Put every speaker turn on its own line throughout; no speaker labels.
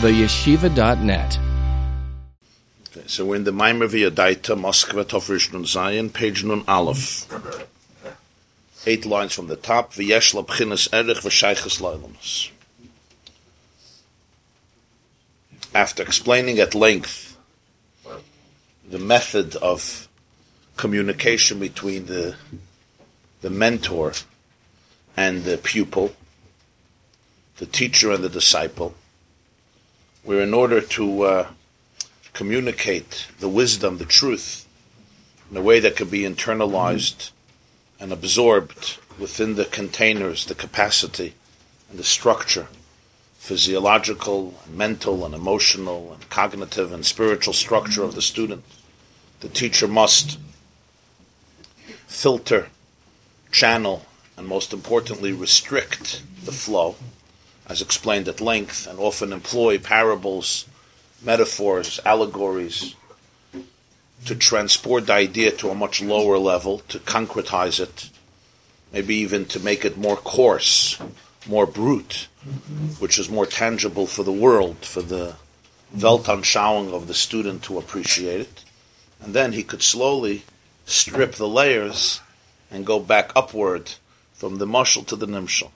theyeshiva.net.
Okay, so we're in the Maimer V'Yadaita, Moskva Tov Nun Zion, page Nun Aleph. Eight lines from the top. V'yesh labchinas erich v'shaychas loylamus. After explaining at length the method of communication between the the mentor and the pupil, the teacher and the disciple, where in order to uh, communicate the wisdom, the truth, in a way that could be internalized and absorbed within the containers, the capacity and the structure, physiological, mental, and emotional, and cognitive and spiritual structure of the student, the teacher must filter, channel, and most importantly, restrict the flow, as explained at length, and often employ parables, metaphors, allegories, to transport the idea to a much lower level, to concretize it, maybe even to make it more coarse, more brute, which is more tangible for the world, for the Weltanschauung of the student to appreciate it. And then he could slowly strip the layers and go back upward from the mushal to the nimshal.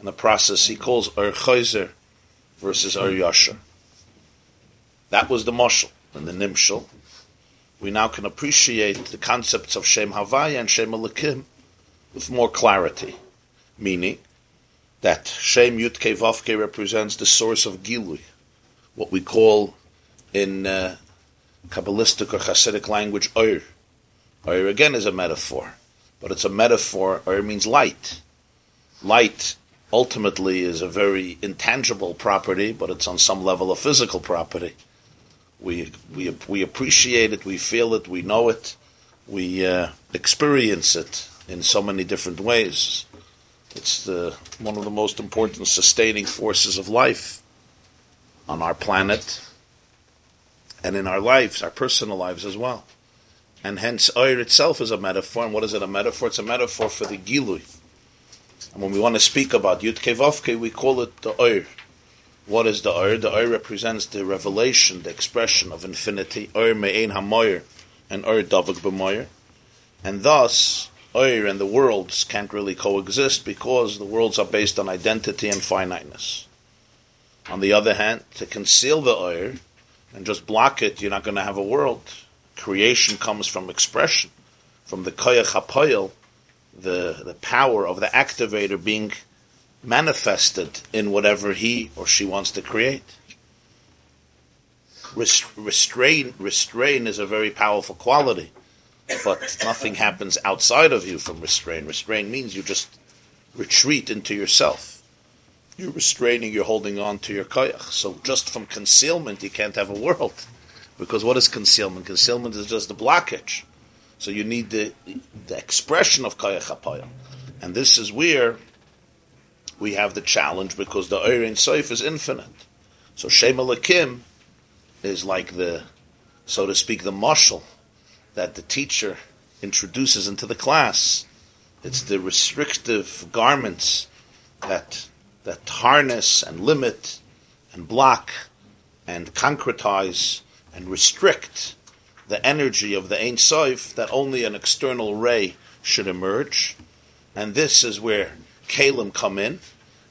In a process he calls Ur Chayzer versus Ur Yasher. That was the mushal and the nimshal. We now can appreciate the concepts of Shem Havaya and Shem Elikim with more clarity, meaning that Shem Yutke Vavke represents the source of Gilui, what we call in uh, Kabbalistic or Hasidic language Ur. Ur again is a metaphor but it's a metaphor, or it means light. Light ultimately is a very intangible property, but it's on some level a physical property. We we we appreciate it, we feel it, we know it, we uh, experience it in so many different ways. It's the, one of the most important sustaining forces of life on our planet and in our lives, our personal lives as well and hence oir itself is a metaphor. And what is it a metaphor? It's a metaphor for the gilui. And when we want to speak about Yud Kevavke, we call it the oir. What is the oir? The oir represents the revelation, the expression of infinity. Oir me'ein hamoyer and oir davak b'moyer. And thus, oir and the worlds can't really coexist because the worlds are based on identity and finiteness. On the other hand, to conceal the oir and just block it, you're not going to have a world creation comes from expression, from the koyach hapoyel, the the power of the activator being manifested in whatever he or she wants to create. Rest, Restrain, restrain is a very powerful quality, but nothing happens outside of you from restrain. Restrain means you just retreat into yourself. You're restraining, you're holding on to your koyach. So just from concealment, you can't have a world. Because what is concealment? Concealment is just a blockage. So you need the, the expression of Kayach And this is where we have the challenge because the Ein Sof is infinite. So Shem Lakim is like the, so to speak, the mashal that the teacher introduces into the class. It's the restrictive garments that that harness and limit and block and concretize and restrict the energy of the Ein Sof that only an external ray should emerge. And this is where Kalim come in,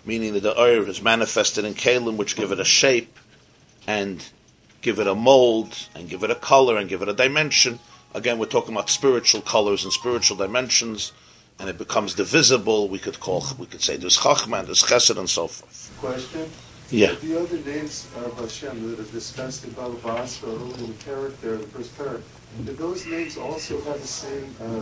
meaning that the Ur is manifested in Kalim, which give it a shape and give it a mold and give it a color and give it a dimension. Again, we're talking about spiritual colors and spiritual dimensions, and it becomes divisible. We could call, we could say there's Chachma there's Chesed and so forth.
Question?
Yeah.
The other names of Hashem that are discussed in Baba Basra, in the character, the first paragraph, do those names also have the same uh, or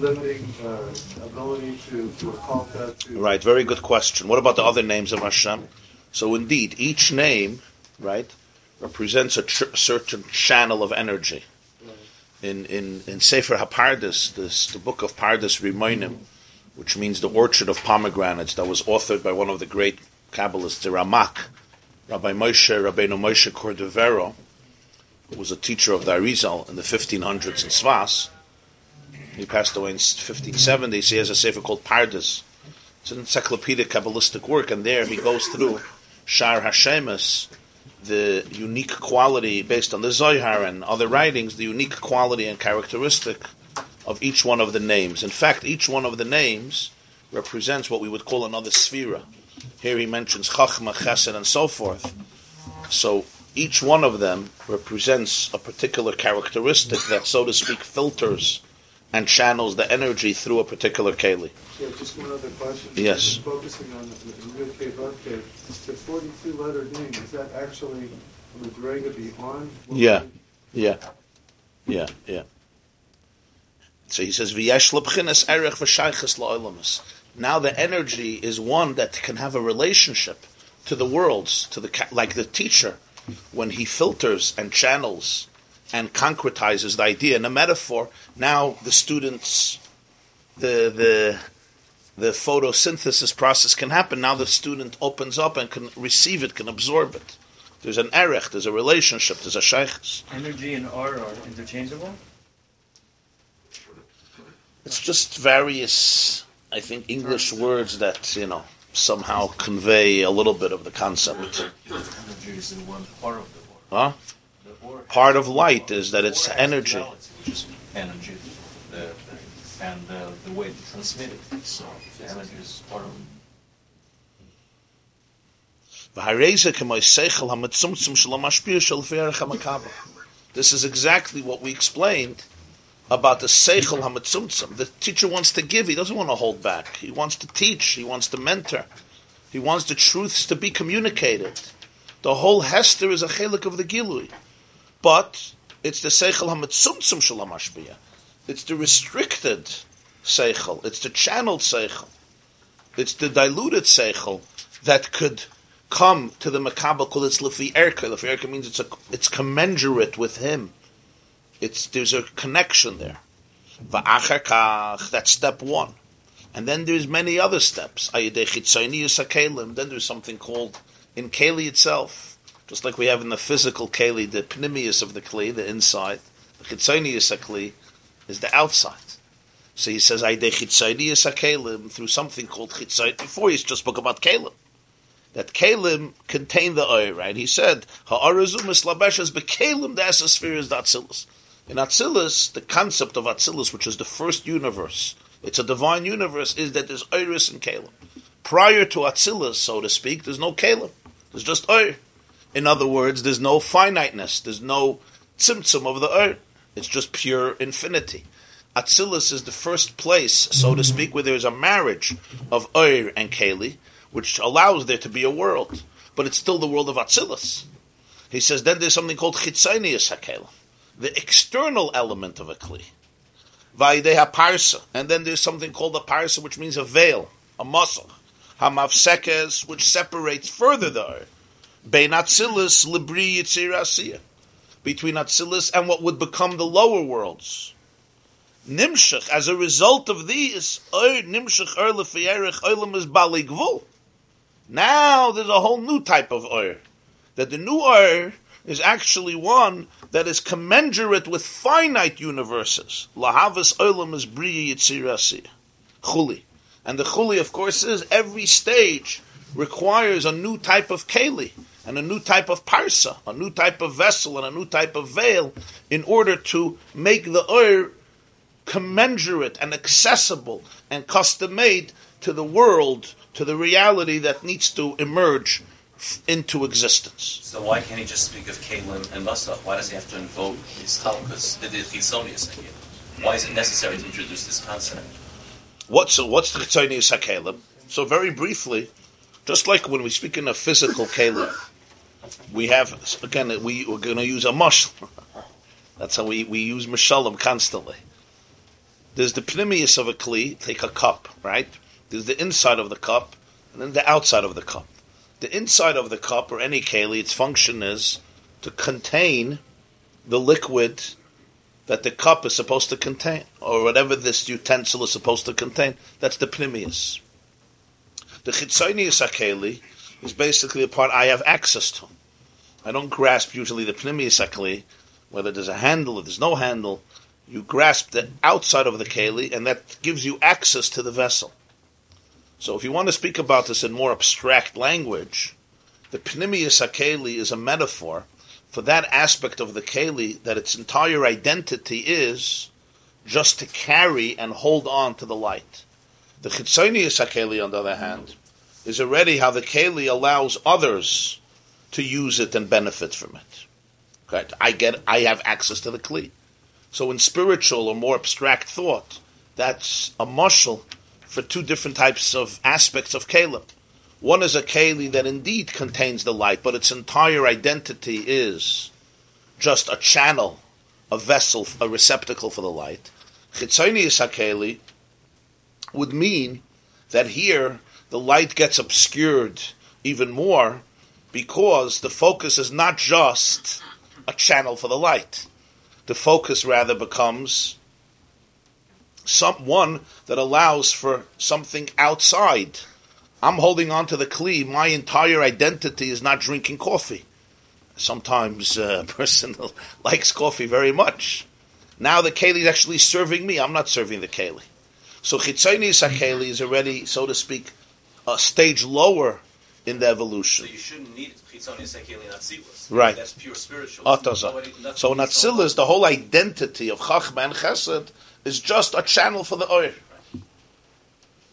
limiting uh, ability to, to recall that? To
right, very good question. What about the other names of Hashem? So indeed, each name, right, represents a certain channel of energy. Right. In, in, in Sefer HaPardes, this, the book of Pardes Rimonim, which means the orchard of pomegranates, that was authored by one of the great Kabbalists, the Ramak, Rabbi Moshe Rabbeinu Moshe Cordovero, who was a teacher of the Arizal in the 1500s in Svas. He passed away in 1570. So he has a sefer called Pardes. It's an encyclopedic Kabbalistic work, and there he goes through Shar Hashemus, the unique quality based on the Zohar and other writings, the unique quality and characteristic of each one of the names. In fact, each one of the names represents what we would call another sphera. Here he mentions Chachma, Chesed, and so forth. So each one of them represents a particular characteristic that, so to speak, filters and channels the energy through a particular keli.
Yeah, just one other question.
Yes.
Focusing on the the 42 letter name, is that actually the Madrega beyond?
Yeah, yeah, yeah, yeah. So he says, "V'yesh erech v'shayches la'olamas." Now the energy is one that can have a relationship to the worlds, to the like the teacher when he filters and channels and concretizes the idea in a metaphor. Now the students, the the the photosynthesis process can happen. Now the student opens up and can receive it, can absorb it. There's an erech, there's a relationship, there's a shaykhs.
Energy and aura are interchangeable?
It's just various, I think, English words that, you know, somehow convey a little bit of the concept. Huh? Part of light is that it's energy.
Energy, and the way to transmit it. So energy is part of
This is exactly what we explained about the Seichel HaMetzumtzum. The teacher wants to give, he doesn't want to hold back. He wants to teach, he wants to mentor. He wants the truths to be communicated. The whole Hester is a chelik of the Gilui. But it's the Seichel HaMetzumtzum Shalamashbiya. It's the restricted Seichel. It's the channeled Seichel. It's the diluted Seichel that could come to the Makabal called it's Lefi Erka. Lefi Erka means it's a, it's commensurate with him. It's there's a connection there. That's step one. And then there's many other steps. Then there's something called in Keli itself, just like we have in the physical Keli, the pnimius of the Kli, the inside. The chitzonius Kli is the outside. So he says, through something called chitzon. Before he just spoke about Kalim that Kalim contained the oir, right? He said, Ha'arazumis labeshas bekalim the esosphere is the Atzilus. In Atzilus, the concept of Atzilus, which is the first universe, it's a divine universe, is that there's Iris and Kalim. Prior to Atzilus, so to speak, there's no Kalim. There's just Oir. In other words, there's no finiteness, there's no tzimtzum of the Oir. It's just pure infinity. Atzilus is the first place, so to speak, where there's a marriage of Oir and Kali, which allows there to be a world, but it's still the world of Atzilus. He says then there's something called Chitzanius Hakel, the external element of a Kli. Vaideha Parsa, and then there's something called a Parsa, which means a veil, a masach. Hamavsekes, which separates further the Bein Atzilus Libri Yitzirasiya, between Atzilus and what would become the lower worlds. Nimshach, as a result of these, Nimshach Er Lefiyerich Olam is Bali Gvul. Now there's a whole new type of oir. That the new oir is actually one that is commensurate with finite universes. Lahavas olam is briya yitzirasi. Chuli. And the chuli, of course, is every stage requires a new type of keli and a new type of parsa, a new type of vessel and a new type of veil in order to make the oir commensurate and accessible and custom made to the world to the reality that needs to emerge into existence.
So why can't he just speak of Kalim and Masach? Why does he have to invoke these halachas, the Chisonius again? Why is it necessary to introduce this concept?
What's what's the Chisonius HaKalim? Uh, so very briefly, just like when we speak in a physical Kalim, we have again we, we're going to use a mush. That's how we, we use mashalim constantly. There's the pnimius of a kli, take a cup, right? There's the inside of the cup and then the outside of the cup. The inside of the cup or any keli, its function is to contain the liquid that the cup is supposed to contain, or whatever this utensil is supposed to contain. That's the pnimius. The chitzonius akeli is basically a part I have access to. I don't grasp usually the pnimius akeli, whether there's a handle or there's no handle. You grasp the outside of the keli, and that gives you access to the vessel. So if you want to speak about this in more abstract language, the Pnimius HaKeli is a metaphor for that aspect of the Keli that its entire identity is just to carry and hold on to the light. The Chitzonius HaKeli, on the other hand, is already how the Keli allows others to use it and benefit from it. Okay? I get, I have access to the Kli. So in spiritual or more abstract thought, that's a mushal for two different types of aspects of Kalim. One is a Keli that indeed contains the light, but its entire identity is just a channel, a vessel, a receptacle for the light. Chitzonius HaKeli would mean that here the light gets obscured even more because the focus is not just a channel for the light. The focus rather becomes some one that allows for something outside. I'm holding on to the kli. My entire identity is not drinking coffee. Sometimes uh, a person likes coffee very much. Now the keli is actually serving me. I'm not serving the keli. So chitzoni sakeli is already, so to speak, a stage lower in the evolution.
So you shouldn't need Chitzonius Sekeli in
Right.
That's pure spiritual.
Ataza.
Nobody-
So in
needs to-
Atzilus, the whole identity of Chachma and Chesed is just a channel for the oir.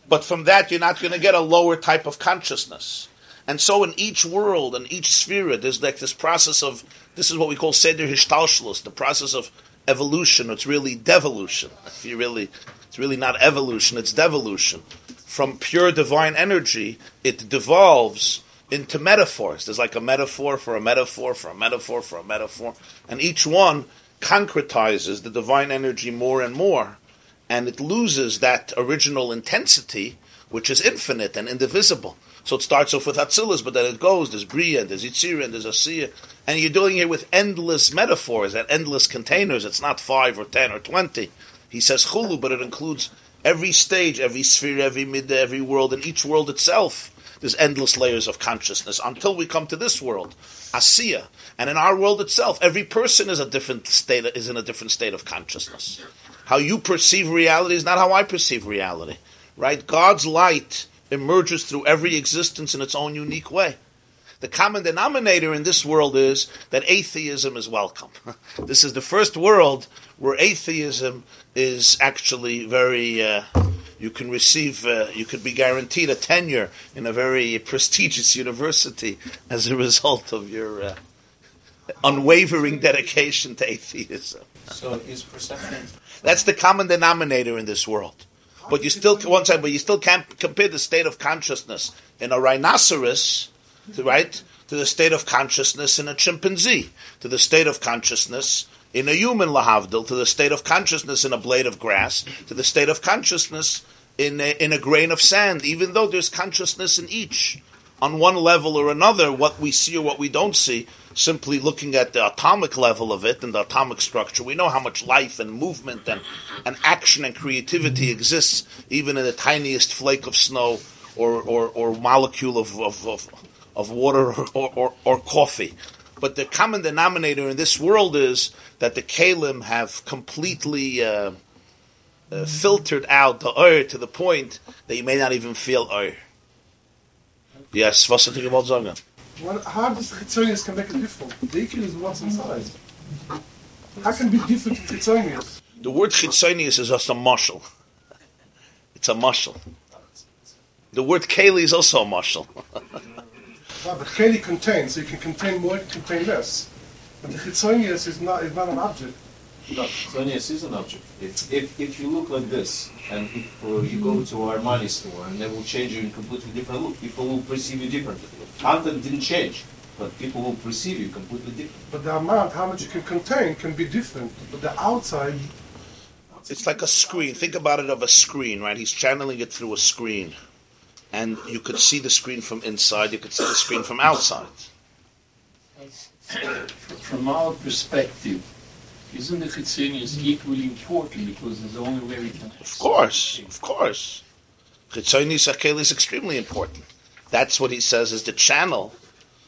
But from that, you're not going to get a lower type of consciousness. And so in each world and each sphere, there's like this process of, this is what we call Seder Hishtalshlus, the process of evolution. It's really devolution. If you really, it's really not evolution, it's devolution. From pure divine energy, it devolves into metaphors. There's like a metaphor for a metaphor for a metaphor for a metaphor. And each one concretizes the divine energy more and more. And it loses that original intensity, which is infinite and indivisible. So it starts off with Atzilus, but then it goes, there's Bria, and there's Yitzira, and there's Asiya. And you're doing it with endless metaphors and endless containers. It's not five or ten or twenty. He says Chulu, but it includes every stage, every sphere, every midday, every world, and each world itself. There's endless layers of consciousness until we come to this world, Asiya. And in our world itself, every person is a different state, is in a different state of consciousness. How you perceive reality is not how I perceive reality, right? God's light emerges through every existence in its own unique way. The common denominator in this world is that atheism is welcome. this is the first world where atheism is actually very. Uh, you can receive, uh, you could be guaranteed a tenure in a very prestigious university as a result of your uh, unwavering dedication to atheism.
So is perception
That's the common denominator in this world. But you still, one side, but you still can't compare the state of consciousness in a rhinoceros, to, right, to the state of consciousness in a chimpanzee, to the state of consciousness in a human lahavdil, to the state of consciousness in a blade of grass, to the state of consciousness in a, in a grain of sand. Even though there's consciousness in each, on one level or another, what we see or what we don't see, simply looking at the atomic level of it and the atomic structure, we know how much life and movement and, and action and creativity exists even in the tiniest flake of snow or, or, or molecule of, of, of, of water or, or, or coffee. But the common denominator in this world is that the Kalim have completely uh, uh, filtered out the Ur to the point that you may not even feel Ur. Yes, was hat gewollt sagen?
How does Chitzonius can make it different? The Ikir is what's inside. How can be different from Chitzonius?
The word chitzonius is just a mushal. It's a mushal. The word keli is also a mushal.
Well, but Keli contains, so you can contain more, contain less. But the Chitzonius is not, is not an object.
No, Sonius is an object. If, if, if you look like this, and if uh, you go to our money store, and they will change you in completely different look, people will perceive you differently. Content didn't change, but people will perceive you completely different.
But the amount, how much you can contain, can be different. But the outside,
It's like a screen. Think about it of a screen, right? He's channeling it through a screen. And you could see the screen from inside, you could see the screen from outside.
From our perspective, isn't the Chitzonius equally important because it's the only way we can
Of course, of course. Chitzonius Akel is extremely important. That's what he says is the channel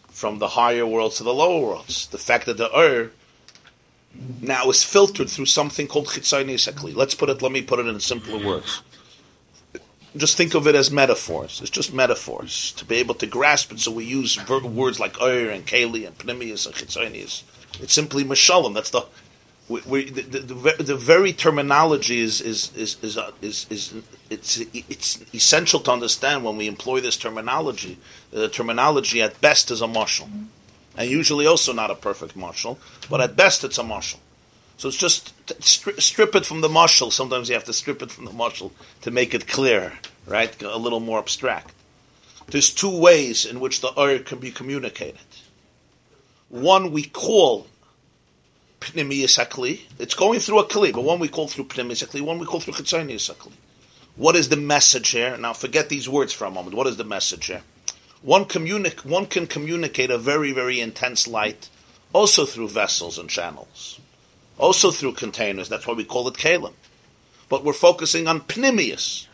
from the higher worlds to the lower worlds. The fact that the Ur now is filtered through something called Chitzonius Akli. Let's put it, let me put it in simpler words. Just think of it as metaphors. It's just metaphors to be able to grasp it. So we use words like Oyer and Keli and Pneumius and Chitzonius. It's simply Mashalim. That's the we, we, the, the, the, the very terminology is is is is, uh, is, is it's it's essential to understand when we employ this terminology. The terminology at best is a mashal, and usually also not a perfect mashal, but at best it's a mashal. So it's just stri- strip it from the mashal. Sometimes you have to strip it from the mashal to make it clear, right? A little more abstract. There's two ways in which the Ur can be communicated. One we call Pnimiyas Hakli. It's going through a Kli, but one we call through Pnimiyas Hakli, one we call through Chitzonius Hakli. What is the message here? Now forget these words for a moment. What is the message here? One, communi- one can communicate a very, very intense light also through vessels and channels, also through containers. That's why we call it Kalim. But we're focusing on Pnimius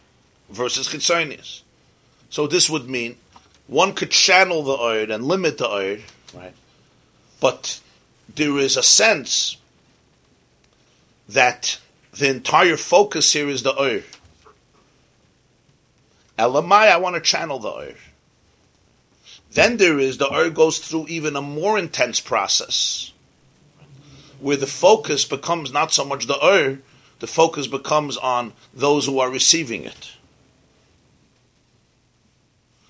versus Chitzonius. So this would mean one could channel the Oir and limit the Oir, right? But there is a sense that the entire focus here is the Oir. Elamai, I want to channel the Oir. Then there is the Oir goes through even a more intense process where the focus becomes not so much the Oir, the focus becomes on those who are receiving it.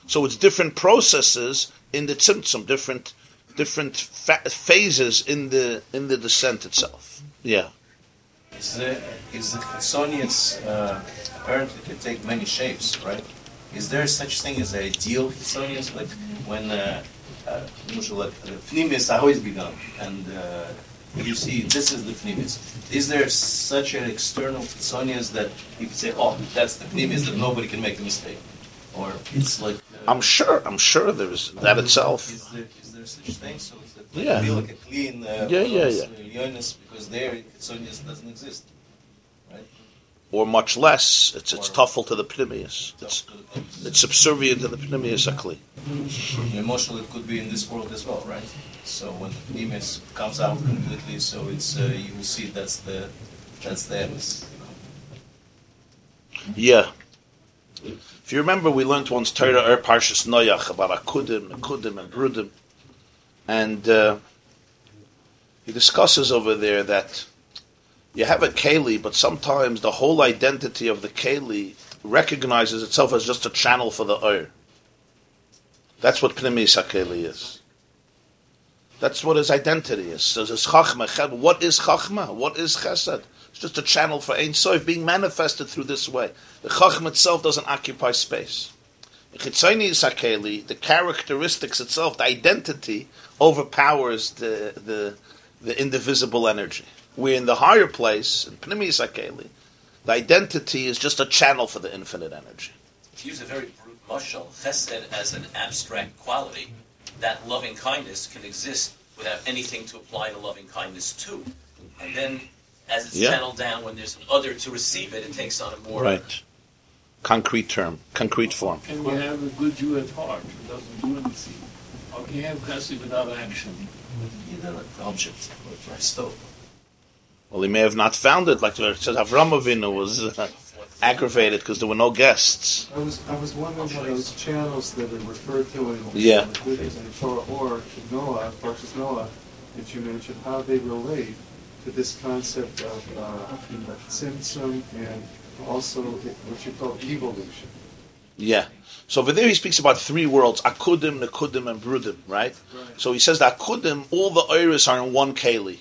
So it's different processes in the tzimtzum, different different fa- phases in the in the descent itself. Yeah.
Is the is the uh, apparently can take many shapes, right? Is there such thing as an ideal Hitsonius, like when uh, uh, like the Pneumius always begun, and uh, you see this is the Pneumius. Is there such an external Hitsonius that you can say, oh, that's the Pneumius that nobody can make a mistake, or it's like uh,
I'm sure. I'm sure there is that itself.
Is there, is there such thing? So it's that
Yeah.
be like a clean uh,
Yeah, yeah, yeah.
because there Hitsonius doesn't exist?
Or much less, it's it's tuffle to the pneumius. It's it's subservient to the pneumius akli.
Emotionally, it could be in this world as well, right? So when the Pneumius comes out completely, so it's uh, you will see that's the that's the emes.
Yeah. If you remember, we learned once Torah Er Parshas Noach about Akudim, Akudim, and Brudim, and uh, he discusses over there that you have a keli, but sometimes the whole identity of the keli recognizes itself as just a channel for the Ur. That's what Pnimis HaKeli is. That's what his identity is. So it's Chachma. What is Chachma? What is Chesed? It's just a channel for Ein Sof being manifested through this way. The Chachma itself doesn't occupy space. HaKeli, the characteristics itself, the identity, overpowers the, the, the indivisible energy. We're in the higher place, in Pnimis HaKeli, the identity is just a channel for the infinite energy.
To use a very brute mushal, chesed as an abstract quality, that loving kindness can exist without anything to apply the loving kindness to. And then, as it's
Yeah.
channeled down, when there's an other to receive it, it takes on a more
Right. Concrete term, concrete form.
Can we have a good Jew at heart who doesn't do anything? Or can you have chesed without action?
Either like the object or a stove.
Well, he may have not found it, like it says Avram Avinu was uh, aggravated because there were no guests.
I was, I was wondering how those channels that are referred to in,
Yeah.
in the in the Torah or Noah, Parshas Noah, that you mentioned, how they relate to this concept of uh, tzimtzum and also what you call evolution.
Yeah. So over there he speaks about three worlds: Akudim, Nekudim, and Brudim. Right. So he says that Akudim, all the Iris are in one keli,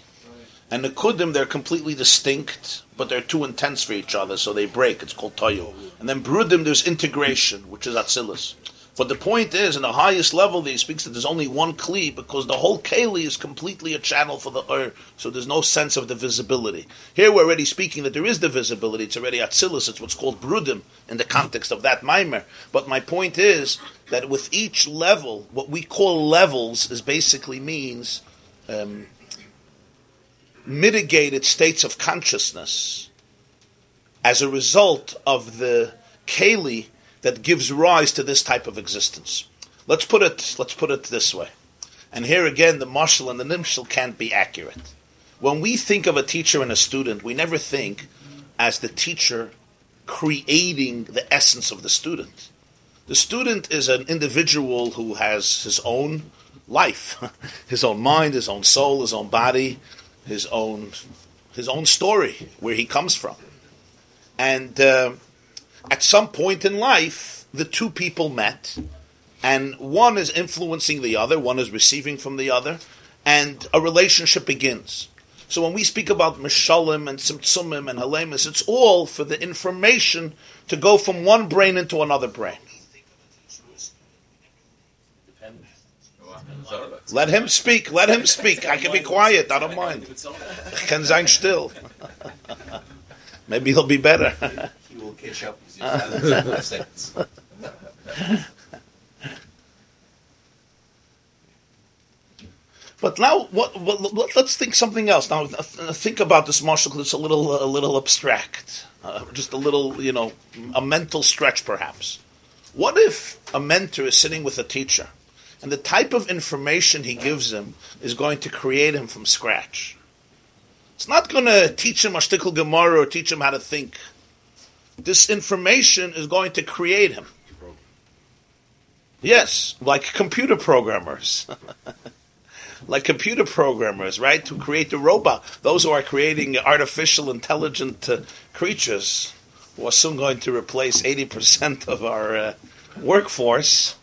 and Nekudim they're completely distinct, but they're too intense for each other, so they break. It's called Tohu. And then Brudim, there's integration, which is Atzilus. But the point is, in the highest level, he speaks that there's only one kli because the whole keli is completely a channel for the ur, so there's no sense of divisibility. Here we're already speaking that there is divisibility. It's already atzilus. It's what's called brudim in the context of that mimer. But my point is that with each level, what we call levels is basically means um, mitigated states of consciousness as a result of the keli that gives rise to this type of existence. Let's put it let's put it this way. And here again the mashal and the nimshal can't be accurate. When we think of a teacher and a student, we never think as the teacher creating the essence of the student. The student is an individual who has his own life, his own mind, his own soul, his own body, his own his own story, where he comes from. And uh, at some point in life, the two people met, and one is influencing the other, one is receiving from the other, and a relationship begins. So when we speak about Mishalim and Simtsumim and Halemis, it's all for the information to go from one brain into another brain. Let him speak. Let him speak. I can be quiet. I don't mind. Can sein still. Maybe he'll be better.
He will catch up with you in five seconds.
But now, what, what, let- let's think something else. Now, think about this, mashal. It's a little, a little abstract, uh, just a little, you know, a mental stretch, perhaps. What if a mentor is sitting with a teacher, and the type of information he gives him is going to create him from scratch? It's not going to teach him a shtickle Gemara or teach him how to think. This information is going to create him. Yes, like computer programmers. like computer programmers, right, to create the robot. Those who are creating artificial intelligent uh, creatures who are soon going to replace 80% of our uh, workforce.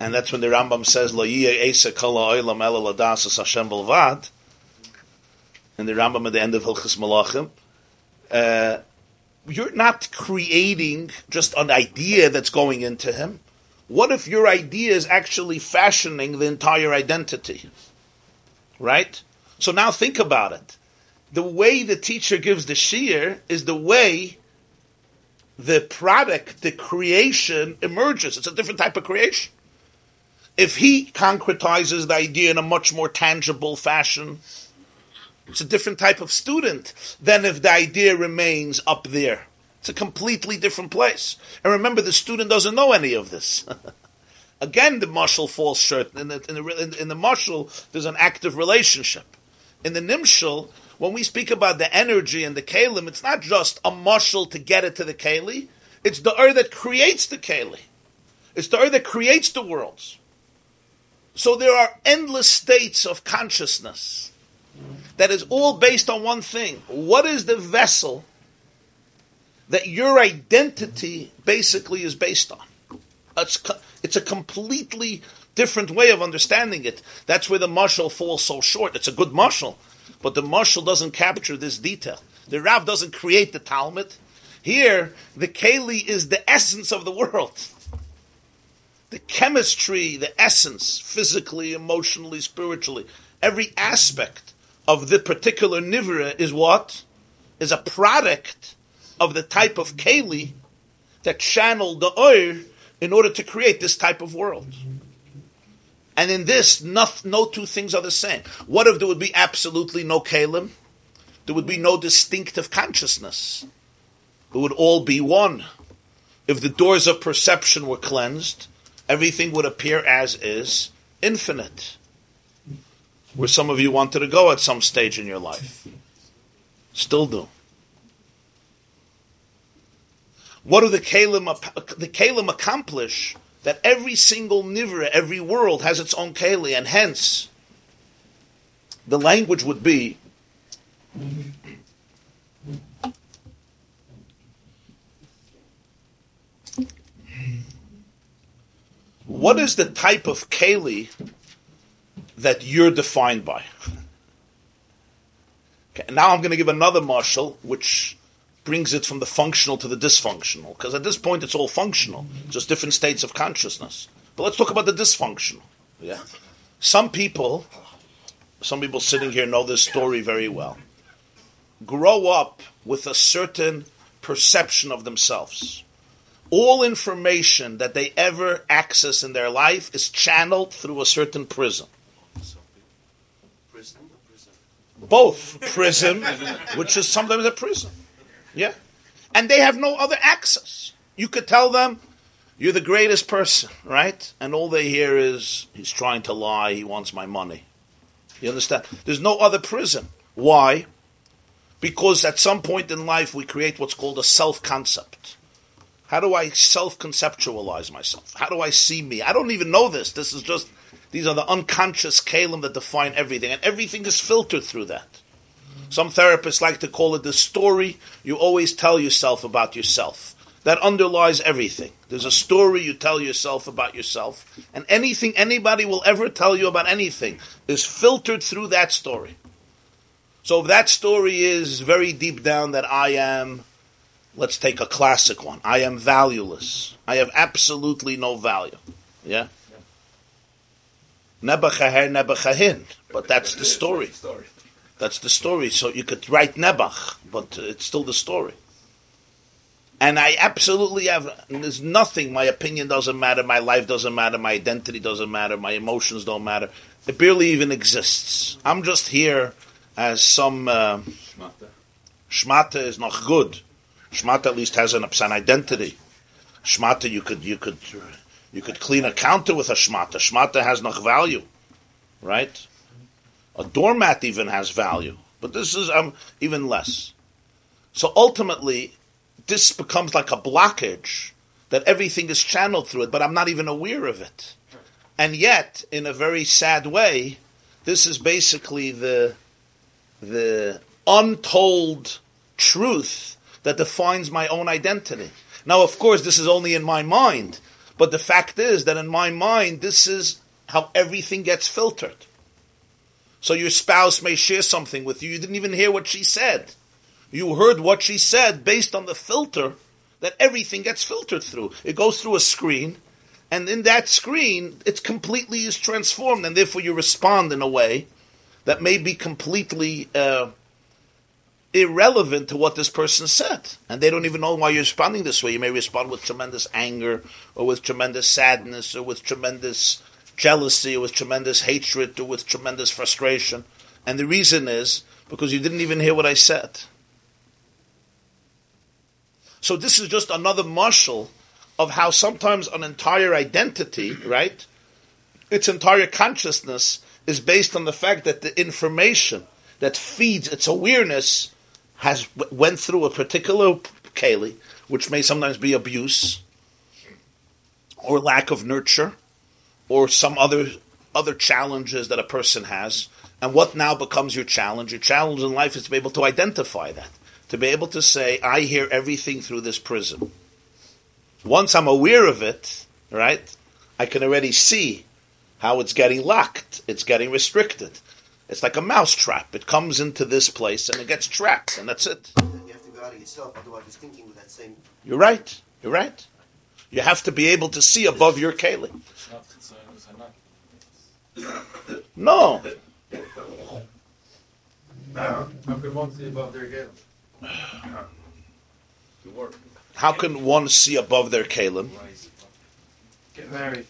And that's when the Rambam says, Lo esa kol ha'olam ela ladasas Hashem belvad. In the Rambam at the end of Hilchas Malachim. Uh, you're not creating just an idea that's going into him. What if your idea is actually fashioning the entire identity? Right? So now think about it. The way the teacher gives the shear is the way the product, the creation emerges. It's a different type of creation. If he concretizes the idea in a much more tangible fashion, it's a different type of student than if the idea remains up there. It's a completely different place. And remember, the student doesn't know any of this. Again, the mashal falls short. In the, in the, in, the mashal, there's an active relationship. In the nimshal, when we speak about the energy and the kalim, it's not just a mashal to get it to the kali. It's the ur that creates the kali. It's the ur that creates the worlds. So there are endless states of consciousness that is all based on one thing. What is the vessel that your identity basically is based on? It's, it's a completely different way of understanding it. That's where the mashal falls so short. It's a good mashal, but the mashal doesn't capture this detail. The Rav doesn't create the Talmud. Here, the Keli is the essence of the world. The chemistry, the essence, physically, emotionally, spiritually, every aspect of the particular nivra is what? Is a product of the type of Keli that channeled the oir in order to create this type of world. And in this, no, no two things are the same. What if there would be absolutely no kalim? There would be no distinctive consciousness. It would all be one. If the doors of perception were cleansed, everything would appear as is, infinite. Where some of you wanted to go at some stage in your life. Still do. What do the kalim, the kalim accomplish? That every single nivra, every world has its own keli, and hence the language would be what is the type of keli that you're defined by? Okay, now I'm going to give another mashal, which brings it from the functional to the dysfunctional. Because at this point, it's all functional, just different states of consciousness. But let's talk about the dysfunctional. Yeah, some people, some people sitting here know this story very well. Grow up with a certain perception of themselves. All information that they ever access in their life is channeled through a certain prism. Both prism, which is sometimes a prism. Yeah. And they have no other access. You could tell them, you're the greatest person, right? And all they hear is, he's trying to lie, he wants my money. You understand? There's no other prism. Why? Because at some point in life we create what's called a self concept. How do I self-conceptualize myself? How do I see me? I don't even know this. This is just these are the unconscious kalim that define everything, and everything is filtered through that. Some therapists like to call it the story you always tell yourself about yourself. That underlies everything. There's a story you tell yourself about yourself, and anything anybody will ever tell you about anything is filtered through that story. So if that story is very deep down that I am, let's take a classic one. I am valueless. I have absolutely no value. Yeah? Nebuchadnezzar, Nebuchadnezzar. But that's the story. That's the story. So you could write Nebuch, but it's still the story. And I absolutely have, there's nothing, my opinion doesn't matter, my life doesn't matter, my identity doesn't matter, my emotions don't matter. It barely even exists. I'm just here as some, uh, Shmata is not good. Shmata at least has an, an identity. Shmata, you could, you could, you could clean a counter with a shmata. Shmata has no value, right? A doormat even has value, but this is um, even less. So ultimately, this becomes like a blockage that everything is channeled through it, but I'm not even aware of it. And yet, in a very sad way, this is basically the the untold truth that defines my own identity. Now, of course, this is only in my mind, but the fact is that in my mind, this is how everything gets filtered. So your spouse may share something with you, you didn't even hear what she said. You heard what she said based on the filter that everything gets filtered through. It goes through a screen, and in that screen, it completely is transformed, and therefore you respond in a way that may be completely uh, irrelevant to what this person said. And they don't even know why you're responding this way. You may respond with tremendous anger, or with tremendous sadness, or with tremendous jealousy, or with tremendous hatred, or with tremendous frustration. And the reason is because you didn't even hear what I said. So this is just another mashal of how sometimes an entire identity, right, its entire consciousness is based on the fact that the information that feeds its awareness has went through a particular keli, which may sometimes be abuse or lack of nurture or some other other challenges that a person has. And what now becomes your challenge? Your challenge in life is to be able to identify that to be able to say, I hear everything through this prism. Once I'm aware of it, right, I can already see how it's getting locked, it's getting restricted. It's like a mouse trap. It comes into this place and it gets trapped, and that's it.
You have to go out of yourself, otherwise it's thinking with that same.
You're right. You're right. You have to be able to see above your keli. No.
How could one see above their gate?
How can one see above their kalim?
Get married.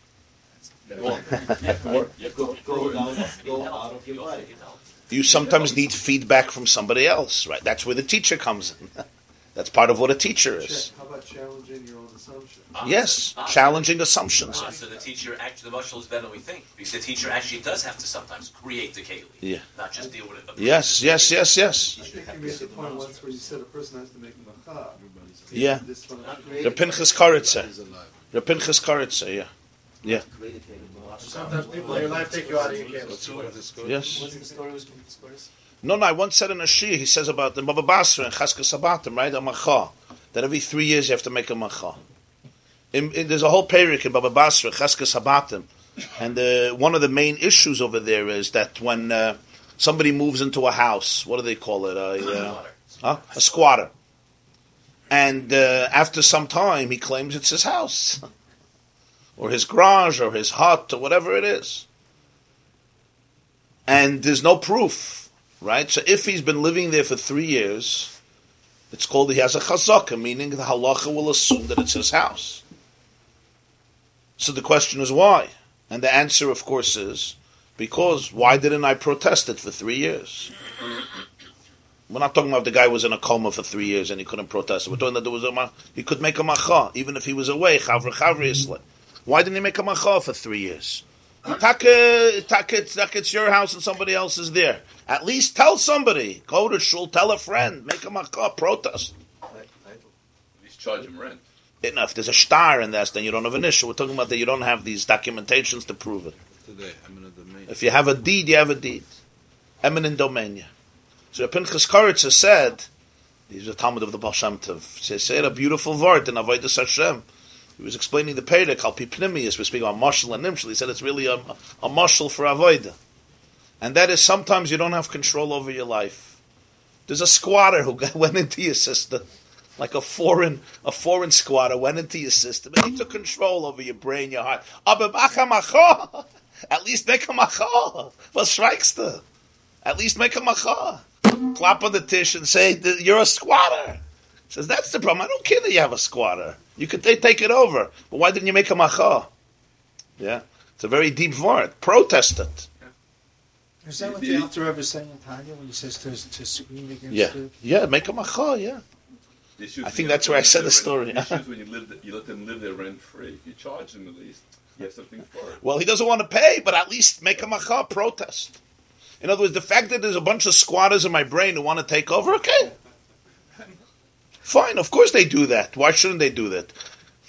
Go, go down, go out of your body.
You sometimes need feedback from somebody else, right? That's where the teacher comes in. That's part of what a teacher is.
How about challenging your own assumptions?
Yes, challenging assumptions.
Ah, so the teacher actually, the mashal is better than we think, because the teacher actually does have to sometimes create the keli,
Yeah.
not just deal with it.
Yes, yes, yes, yes.
I think you made the point once where you said a person has to make macha.
Yeah.
This one,
The Pinchas Koritzer. The Pinchas Koritzer, yeah. Yeah.
Sometimes people in your life take you out of your case.
Yes.
What's the story with Spurs?
No, no, I once said in a shir, he says about the Baba Basra and Chezkas HaBatim, right? A macha. That every three years you have to make a macha. In, in, there's a whole period in Baba Basra, Chezkas HaBatim. And uh, one of the main issues over there is that when uh, somebody moves into a house, what do they call it? A, uh, huh? a squatter. And uh, after some time, he claims it's his house, or his garage, or his hut, or whatever it is. And there's no proof, right? So if he's been living there for three years, it's called he has a chazaka, meaning the halacha will assume that it's his house. So the question is why? And the answer, of course, is because why didn't I protest it for three years? We're not talking about the guy was in a coma for three years and he couldn't protest. We're talking that there was a he could make a macha even if he was away. Chavra chavri isle. Why didn't he make a macha for three years? Taka, it's, it's your house and somebody else is there. At least tell somebody. Go to shul, tell a friend, make a macha, protest.
He's charging rent.
You know, if there's a star in this, then you don't have an issue. We're talking about that you don't have these documentations to prove it.
Today, eminent domain.
If you have a deed, you have a deed. Eminent domain. So Pinchas Koritzer said, he's a Talmud of the Baal Shem Tov, said a beautiful word in Avodah Hashem. He was explaining the Perek, Al Pipnimius, we're speaking about Mashal and Nimshal. He said it's really a, a mashal for Avodah. And that is sometimes you don't have control over your life. There's a squatter who went into your system, like a foreign a foreign squatter went into your system, and he took control over your brain, your heart. At least make a macha. Was strikes the? At least make a macha. Clap on the tish and say you're a squatter. Says that's the problem. I don't care that you have a squatter. You could they take it over, but why didn't you make a macha? Yeah, it's a very deep word. Protest it.
Is that what the Alter Rebbe is saying in Tanya when he says to, to scream against
Yeah,
the...
yeah, make a macha. Yeah.
The issue is
I think that's where I said the
there
story.
rent- The issue when you, live th- you let them live there rent free. You charge them at least. You have something for it.
Well, he doesn't want to pay, but at least make a macha protest. In other words, the fact that there's a bunch of squatters in my brain who want to take over, okay. Fine, of course they do that. Why shouldn't they do that?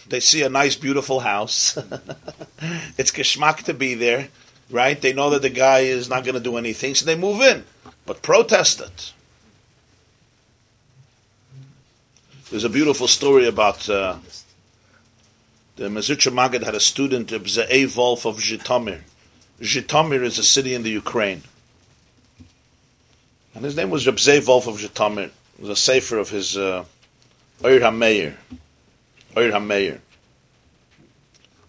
They see a nice, beautiful house. it's geschmack to be there, right? They know that the guy is not going to do anything, so they move in. But protest it. There's a beautiful story about uh, the Mezritcher Magid had a student, Ze'ev Wolf of Zhitomir. Zhitomir is a city in the Ukraine. And his name was Reb Ze'ev Wolf of Zhitomir. It was a sefer of his uh, Oir HaMeir. Oir HaMeir.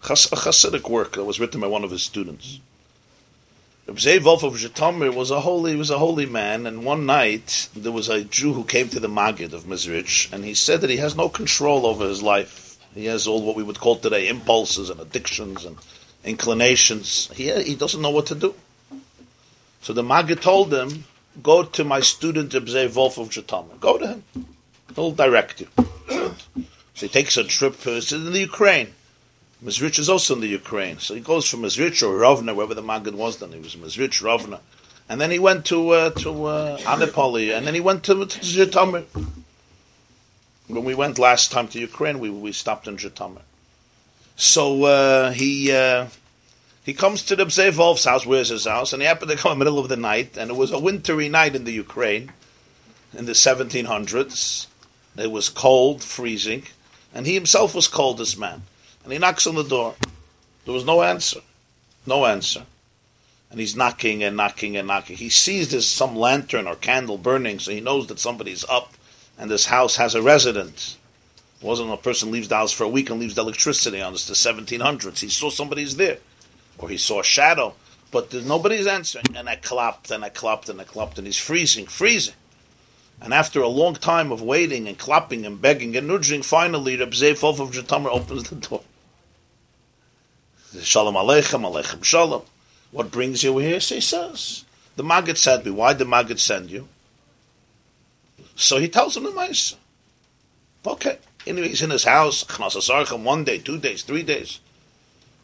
A Hasidic work that was written by one of his students. Reb Wolf of Zhitomir was a holy was a holy man, and one night there was a Jew who came to the Magid of Mezrich, and he said that he has no control over his life. He has all what we would call today impulses and addictions and inclinations. He he doesn't know what to do. So the Magid told him, "Go to my student Reb Wolf of Zhitomir. Go to him. He'll direct you." So he takes a trip. Uh, it's in the Ukraine. Mezrich is also in the Ukraine. So he goes from Mezrich or Rovna, wherever the Magid was then. He was Mezrich, Rovna. And then he went to uh, to uh, Anipoli, and then he went to, to. When we went last time to Ukraine, we, we stopped in Zhitomir. So uh, he uh, he comes to the Bzei Wolf's house. Where's his house? And he happened to come in the middle of the night, and it was a wintry night in the Ukraine in the 1700s. It was cold, freezing, and he himself was cold, this man. And he knocks on the door. There was no answer. No answer. And he's knocking and knocking and knocking. He sees there's some lantern or candle burning, so he knows that somebody's up and this house has a resident. It wasn't a person leaves the house for a week and leaves the electricity on. It's the 1700s. He saw somebody's there. Or he saw a shadow. But nobody's answering. And I clapped and I clapped and I clapped and he's freezing, freezing. And after a long time of waiting and clapping and begging and nudging, finally Reb Zeif of Zhitomir opens the door. Shalom Aleichem, Aleichem Shalom. What brings you here? So he says. The Maggid sent me. Why did the Maggid send you? So he tells him the Maisa. Okay. Anyway, he's in his house, one day, two days, three days.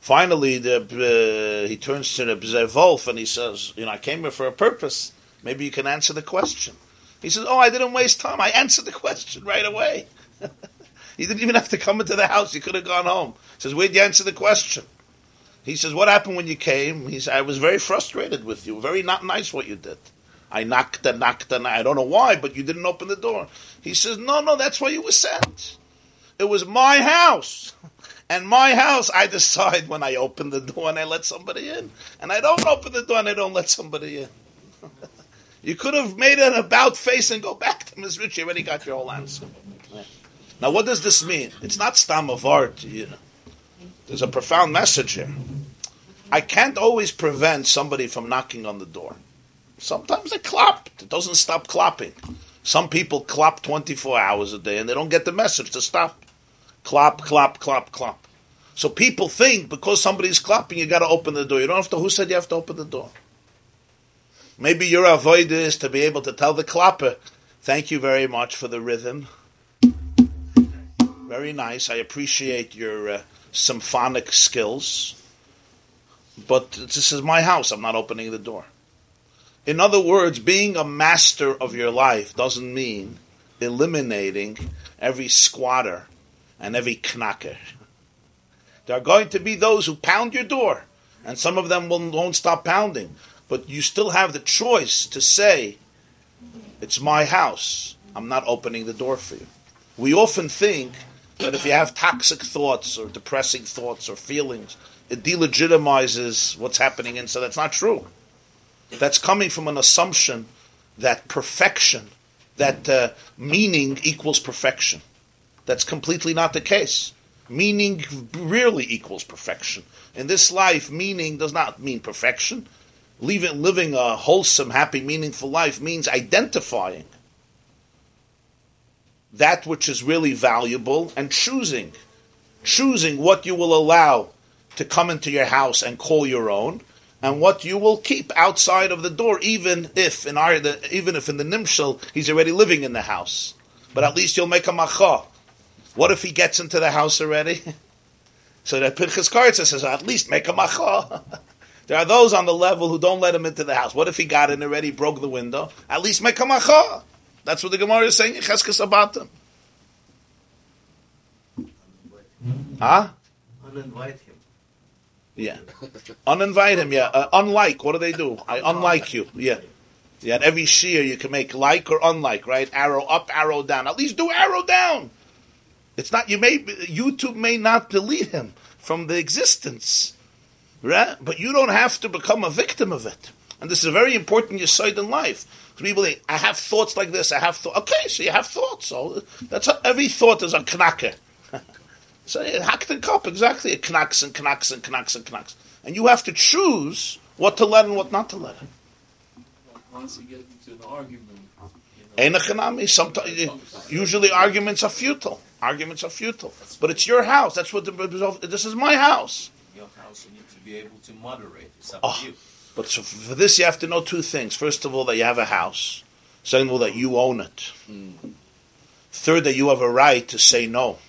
Finally, the, uh, he turns to the Wolf and he says, You know, I came here for a purpose. Maybe you can answer the question. He says, Oh, I didn't waste time. I answered the question right away. you didn't even have to come into the house. You could have gone home. He says, Where'd you answer the question? He says, What happened when you came? He said, I was very frustrated with you. Very not nice what you did. I knocked and knocked and I don't know why, but you didn't open the door. He says, No, no, that's why you were sent. It was my house. And my house, I decide when I open the door and I let somebody in. And I don't open the door and I don't let somebody in. you could have made an about face and go back to Mezrich. You already got your whole answer. Now, what does this mean? It's not stam of art. You know. There's a profound message here. I can't always prevent somebody from knocking on the door. Sometimes they clap. It doesn't stop clapping. Some people clap 24 hours a day and they don't get the message to stop. Clap, clap, clap, clap. So people think because somebody's clapping, you got to open the door. You don't have to. Who said you have to open the door? Maybe your avoid is to be able to tell the clapper, "Thank you very much for the rhythm. Very nice. I appreciate your uh, symphonic skills, but this is my house. I'm not opening the door." In other words, being a master of your life doesn't mean eliminating every squatter and every knacker. There are going to be those who pound your door, and some of them will, won't stop pounding. But you still have the choice to say, It's my house. I'm not opening the door for you. We often think that if you have toxic thoughts or depressing thoughts or feelings, it delegitimizes what's happening inside. That's not true. That's coming from an assumption that perfection, that uh, meaning equals perfection. That's completely not the case. Meaning rarely equals perfection. In this life, meaning does not mean perfection. Living, living a wholesome, happy, meaningful life means identifying that which is really valuable and choosing. Choosing what you will allow to come into your house and call your own, and what you will keep outside of the door, even if in our, even if in the nimshal he's already living in the house. But at least you'll make a macha. What if he gets into the house already? so that Pinchas Koritzer says, at least make a macha. there are those on the level who don't let him into the house. What if he got in already, broke the window? At least make a macha. That's what the Gemara is saying in Chezkas HaBatim. Huh?
Uninvite him.
Yeah. Uninvite him, yeah. Uh, unlike, what do they do? I unlike you. Yeah. Yeah, at every shear you can make like or unlike, right? Arrow up, arrow down. At least do arrow down. It's not you may YouTube may not delete him from the existence. Right? But you don't have to become a victim of it. And this is a very important yisoid in life. People think, I have thoughts like this, I have thoughts. Okay, so you have thoughts. So that's a, every thought is a knacker. so it hacked and cup, exactly. It knacks and knacks and knacks and knacks. And you have to choose what to let and what not to let.
Once you get into an argument,
Einachanami. Sometimes, usually arguments are futile. Arguments are futile. But it's your house. That's what the this is my house.
Your house, you need to be able to moderate. It's up
Oh.
to ah, you.
But so for this, you have to know two things. First of all, that you have a house. Second of all, that you own it. Hmm. Third, that you have a right to say no.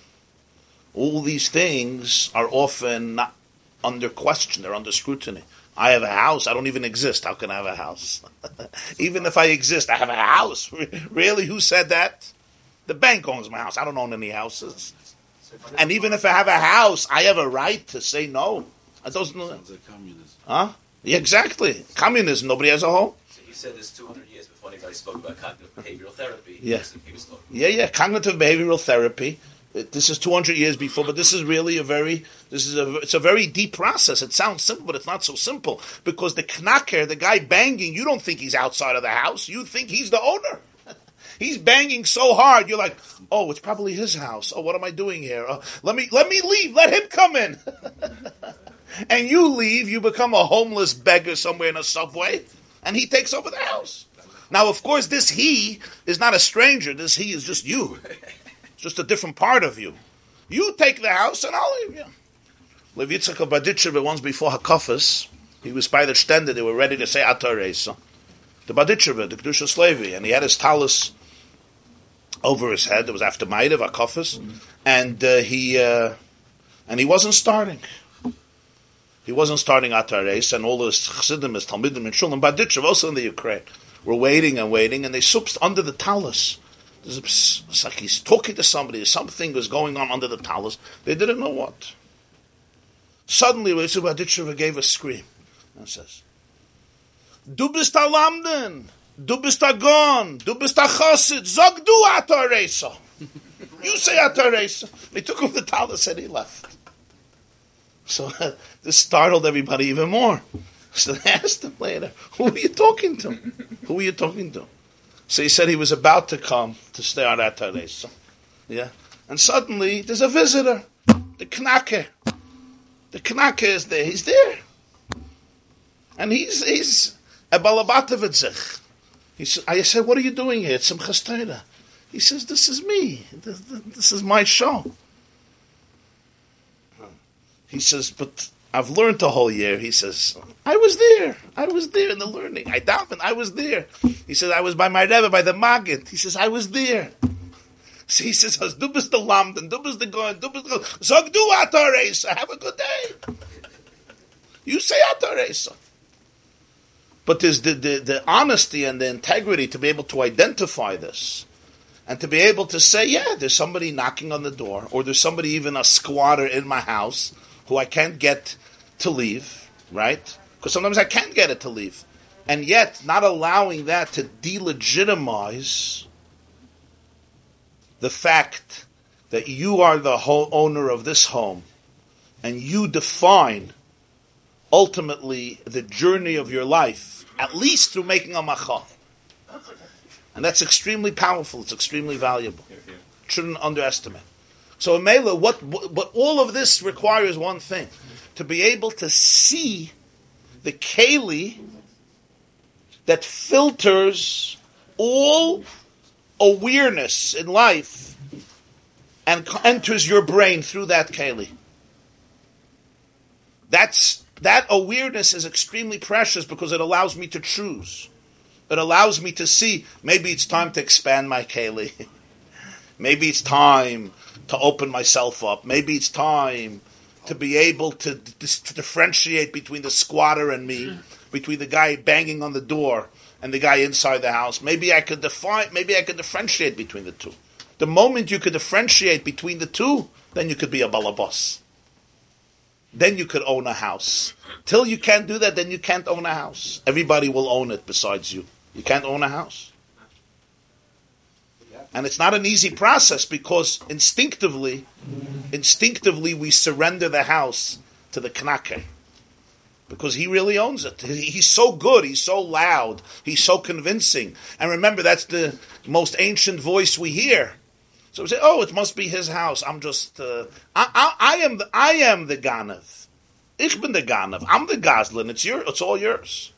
All these things are often not under question. They're under scrutiny. I have a house. I don't even exist. How can I have a house? even if I exist, I have a house. really? Who said that? The bank owns my house. I don't own any houses. And even if I have a house, I have a right to say no. That doesn't.
Sounds like communism.
Huh? Yeah, exactly. Communism. Nobody has a home.
So you said this 200 years before anybody spoke about cognitive behavioral therapy.
Yeah.
He was.
Yeah, yeah. Cognitive behavioral therapy. This is 200 years before, but this is really a very, this is a, it's a very deep process. It sounds simple, but it's not so simple because the knacker, the guy banging, you don't think he's outside of the house. You think he's the owner. He's banging so hard, you're like, oh, it's probably his house. Oh, what am I doing here? Uh, let me, let me leave. Let him come in. and you leave, you become a homeless beggar somewhere in a subway, and he takes over the house. Now, of course, this he is not a stranger. This he is just you. It's just a different part of you. You take the house, and I'll leave you. Lev Yitzchak of Berditchev, once before Hakafas, he was by the stender, they were ready to say Ataresa. The Berditchev, the Kedushas Levi, and he had his talus over his head. It was after Maidav, Hakafas, and uh, he uh, and he wasn't starting. He wasn't starting Atares, and all the Chassidim, his Talmidim, and Shulam, Berditchev, also in the Ukraine, were waiting and waiting, and they suped under the talus. It's like he's talking to somebody. Something was going on under the talus. They didn't know what. Suddenly, Rav Berditchev gave a scream and says, Du bist a Lamden, du bist a Gon, du bist a Chassid, sag du. You say Ataresa. They took off the talus and he left. So this startled everybody even more. So they asked him later, Who are you talking to? Who are you talking to? So he said he was about to come to stay on Ataresa. Yeah. And suddenly there's a visitor, the Knacker. The Knacker is there. He's there. And he's he's a Balabatovitzich. He said, I said, what are you doing here? It's some. He says, this is me. This, this is my show. He says, but I've learned the whole year. He says, I was there. I was there in the learning. I davened. I was there. He says, I was by my Rebbe, by the Maggid. He says, I was there. So he says, du bist the Lamden, du bist the Goen, du bist the Sag du. Have a good day. You say Ataresa. But there's the, the, the honesty and the integrity to be able to identify this And to be able to say, yeah, there's somebody knocking on the door, or there's somebody, even a squatter in my house, who I can't get to leave, right? Because sometimes I can't get it to leave. And yet, not allowing that to delegitimize the fact that you are the whole owner of this home, and you define ultimately the journey of your life, at least through making a macha. And that's extremely powerful. It's extremely valuable. Shouldn't underestimate. So, Mela, what, what all of this requires one thing: to be able to see the keli that filters all awareness in life and enters your brain through that keli. That's that awareness is extremely precious because it allows me to choose. It allows me to see maybe it's time to expand my keli. maybe it's time to open myself up. Maybe it's time to be able to, to differentiate between the squatter and me, between the guy banging on the door and the guy inside the house. Maybe I could define. Maybe I could differentiate between the two. The moment you could differentiate between the two, then you could be a balabas. Then you could own a house. Till you can't do that, then you can't own a house. Everybody will own it besides you. You can't own a house. And it's not an easy process because instinctively, instinctively we surrender the house to the knake. Because he really owns it. He's so good, he's so loud, he's so convincing. And remember, that's the most ancient voice we hear. So we say, "Oh, it must be his house." I'm just, uh, I, I, I, am, the, I am the Ganav. Ich bin the Ganav. I'm the Goslin. It's your, it's all yours.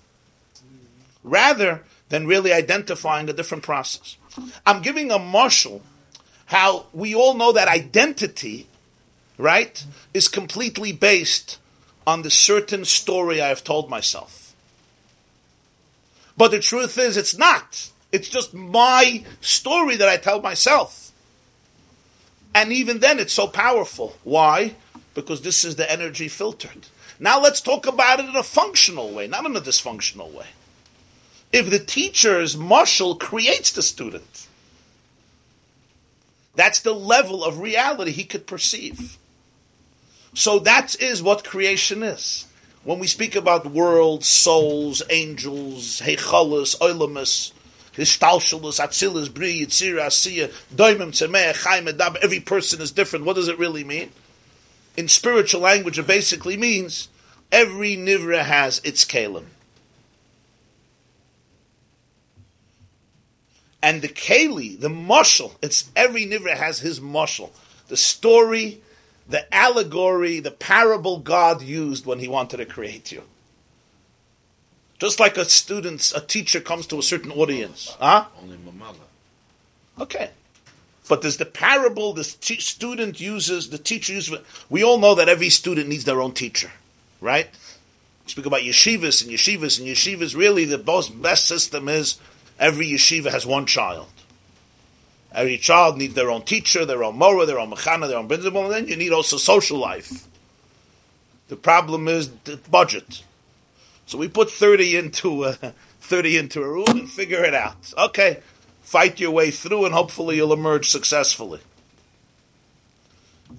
Rather than really identifying a different process, I'm giving a mashal how we all know that identity, right, is completely based on the certain story I have told myself. But the truth is, it's not. It's just my story that I tell myself. And even then, it's so powerful. Why? Because this is the energy filtered. Now let's talk about it in a functional way, not in a dysfunctional way. If the teacher's mashal creates the student, that's the level of reality he could perceive. So that is what creation is. When we speak about worlds, souls, angels, heichalas, oilamus, Histalshalus, Atzilus, Bri, Yitzira, Asiya, Doimim, Tzemeh, Chaim, Edab, every person is different. What does it really mean? In spiritual language, it basically means every Nivra has its Kalim. And the Kali, the mushal, it's every Nivra has his mushal. The story, the allegory, the parable God used when he wanted to create you. Just like a student, a teacher comes to a certain audience. Huh? Only mamala. Okay. But there's the parable the t- student uses, the teacher uses. We all know that every student needs their own teacher, right? We speak about yeshivas and yeshivas and yeshivas. Really, the most, best system is every yeshiva has one child. Every child needs their own teacher, their own mora, their own mechana, their own principal, and then you need also social life. The problem is the budget. So we put 30 into uh, a, 30 into a room and figure it out. Okay, fight your way through and hopefully you'll emerge successfully.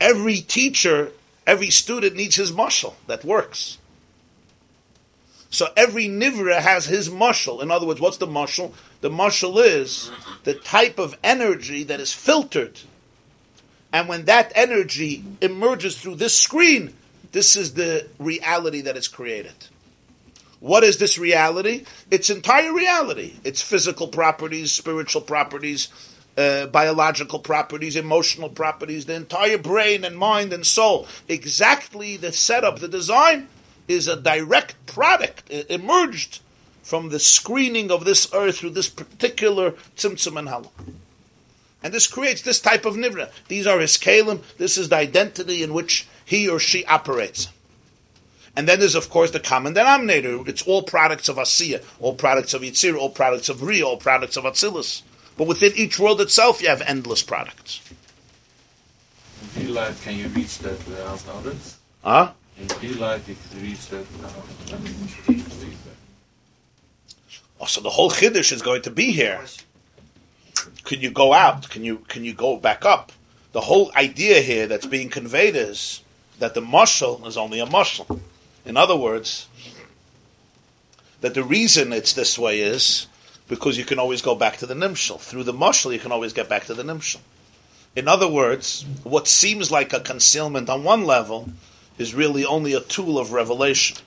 Every teacher, every student needs his muscle that works. So every nivra has his muscle. In other words, what's the muscle? The muscle is the type of energy that is filtered. And when that energy emerges through this screen, this is the reality that is created. What is this reality? Its entire reality. Its physical properties, spiritual properties, uh, biological properties, emotional properties, the entire brain and mind and soul. Exactly the setup, the design is a direct product emerged from the screening of this earth through this particular tzimtzum and halal. And this creates this type of nivra. These are his kalim. This is the identity in which he or she operates. And then there's, of course, the common denominator. It's all products of Asiya, all products of Yitzir, all products of Ria, all products of Atzilus. But within each world itself, you have endless products.
In real life, can you reach that without others?
Huh?
In real life, if you reach that without
Oh, so the whole Chiddush is going to be here. can you go out? Can you can you go back up? The whole idea here that's being conveyed is that the mushal is only a mushal. In other words, that the reason it's this way is because you can always go back to the nimshal. Through the mushal, you can always get back to the nimshal. In other words, what seems like a concealment on one level is really only a tool of revelation.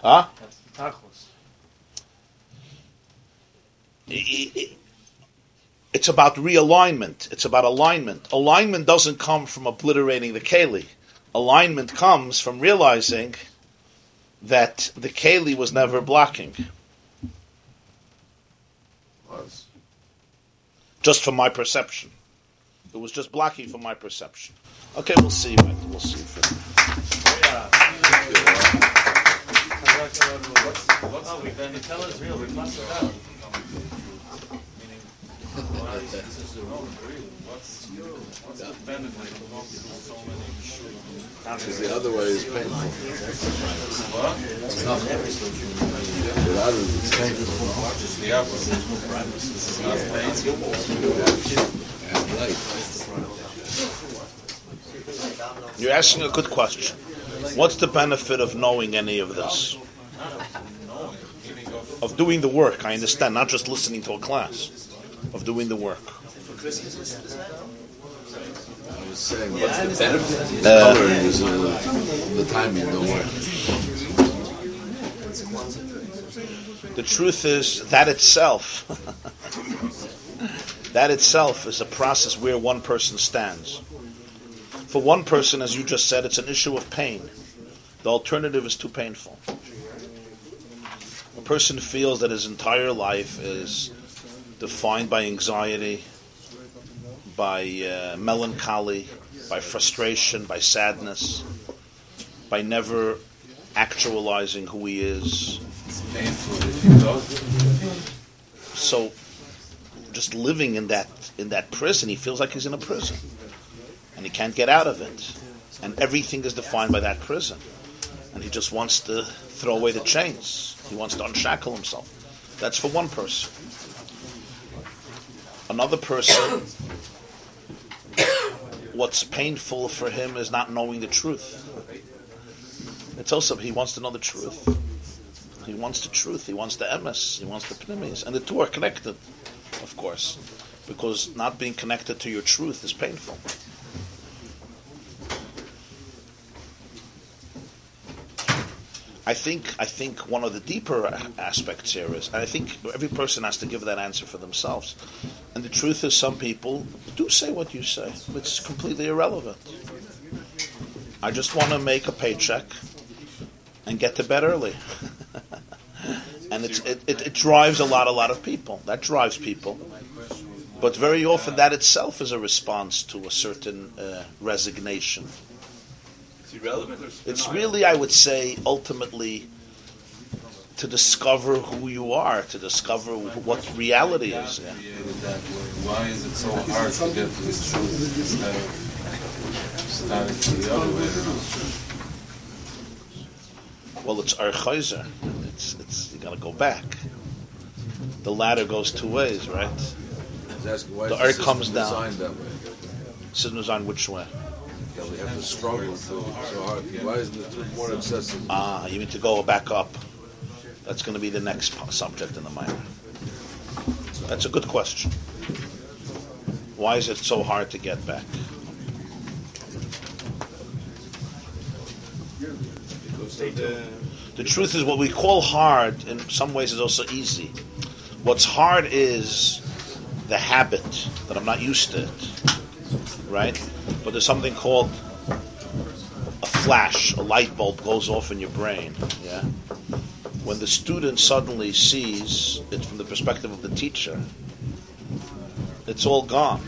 Huh?
That's the tachlis.
I- I- It's about realignment. It's about alignment. Alignment doesn't come from obliterating the keli. Alignment comes from realizing that the keli was never blocking.
Was.
Just from my perception. It was just blocking from my perception. Okay, we'll see. Mike. We'll see.
Oh, oh we then tell us real. We must have out. Meaning,
Because the other way is painful.
What?
Is painful.
Not painful.
You're asking a good question. What's the benefit of knowing any of this? Of doing the work, I understand, not just listening to a class. Of doing the work.
I was saying, what's the benefit?
Uh,
Color is uh, the time you don't work.
The truth is that itself, that itself is a process where one person stands. For one person, as you just said, it's an issue of pain. The alternative is too painful. A person feels that his entire life is defined by anxiety, by uh, melancholy, by frustration, by sadness, by never actualizing who he is. So, just living in that in that prison, he feels like he's in a prison, and he can't get out of it, and everything is defined by that prison, and he just wants to throw away the chains. He wants to unshackle himself. That's for one person. Another person, what's painful for him is not knowing the truth. It's also he wants to know the truth. He wants the truth. He wants the emes. He wants the pnimis, and the two are connected, of course, because not being connected to your truth is painful. I think I think one of the deeper aspects here is, and I think every person has to give that answer for themselves. And the truth is, some people do say what you say. It's completely irrelevant. I just want to make a paycheck and get to bed early. and it, it, it drives a lot, a lot of people. That drives people. But very often, that itself is a response to a certain uh, resignation.
It's irrelevant.
It's really, I would say, ultimately to discover who you are, to discover what reality is. Yeah.
Created that way. Why is it so hard to get to the truth instead of starting from the other way around?
Well, it's archaizer. It's it's you got to go back. The ladder goes two ways, right?
Asking, why
The
is
earth
system
comes down.
designed that way?
Signals on which way?
Yeah, we have to struggle so, so hard. Why isn't it more?
Ah, you need to go back up. That's going to be the next subject in the minor. That's a good question. Why is it so hard to get back?
The,
The truth is, what we call hard in some ways is also easy. What's hard is the habit that I'm not used to it, right? But there's something called a flash, a light bulb goes off in your brain, yeah? When the student suddenly sees it from the perspective of the teacher, it's all gone.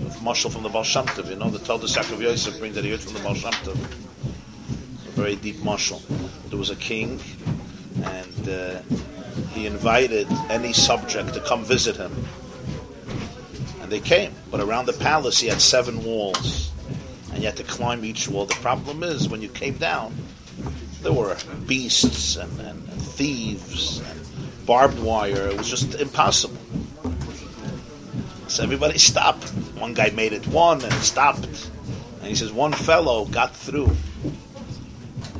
With Mashal from the Baal you know, the Talmud Yaakov Yosef brings that he heard from the Baal a very deep mashal. There was a king, and uh, he invited any subject to come visit him. And they came, but around the palace he had seven walls, and you had to climb each wall. The problem is, when you came down, there were beasts and, and, thieves and barbed wire. It was just impossible. So everybody stopped. One guy made it one and stopped. And he says one fellow got through.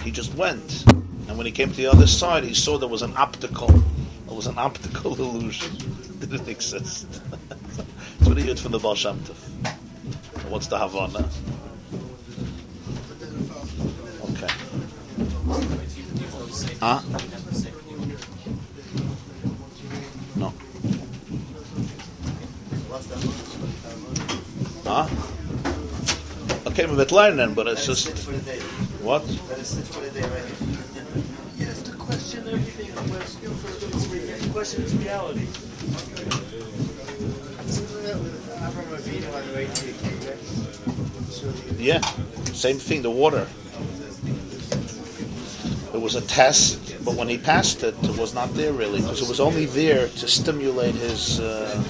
He just went. And when he came to the other side, he saw there was an optical, it was an optical illusion. It didn't exist. What he heard from the Baal Shem Tov. What's the Havana? Okay. Huh? No. Huh? Okay, ah. we're ah. learning, but it's just what?
That is it for the day.
Yes, to question everything, question its reality.
Yeah, same thing. The water. It was a test, but when he passed it, it was not there really because it was only there to stimulate his uh,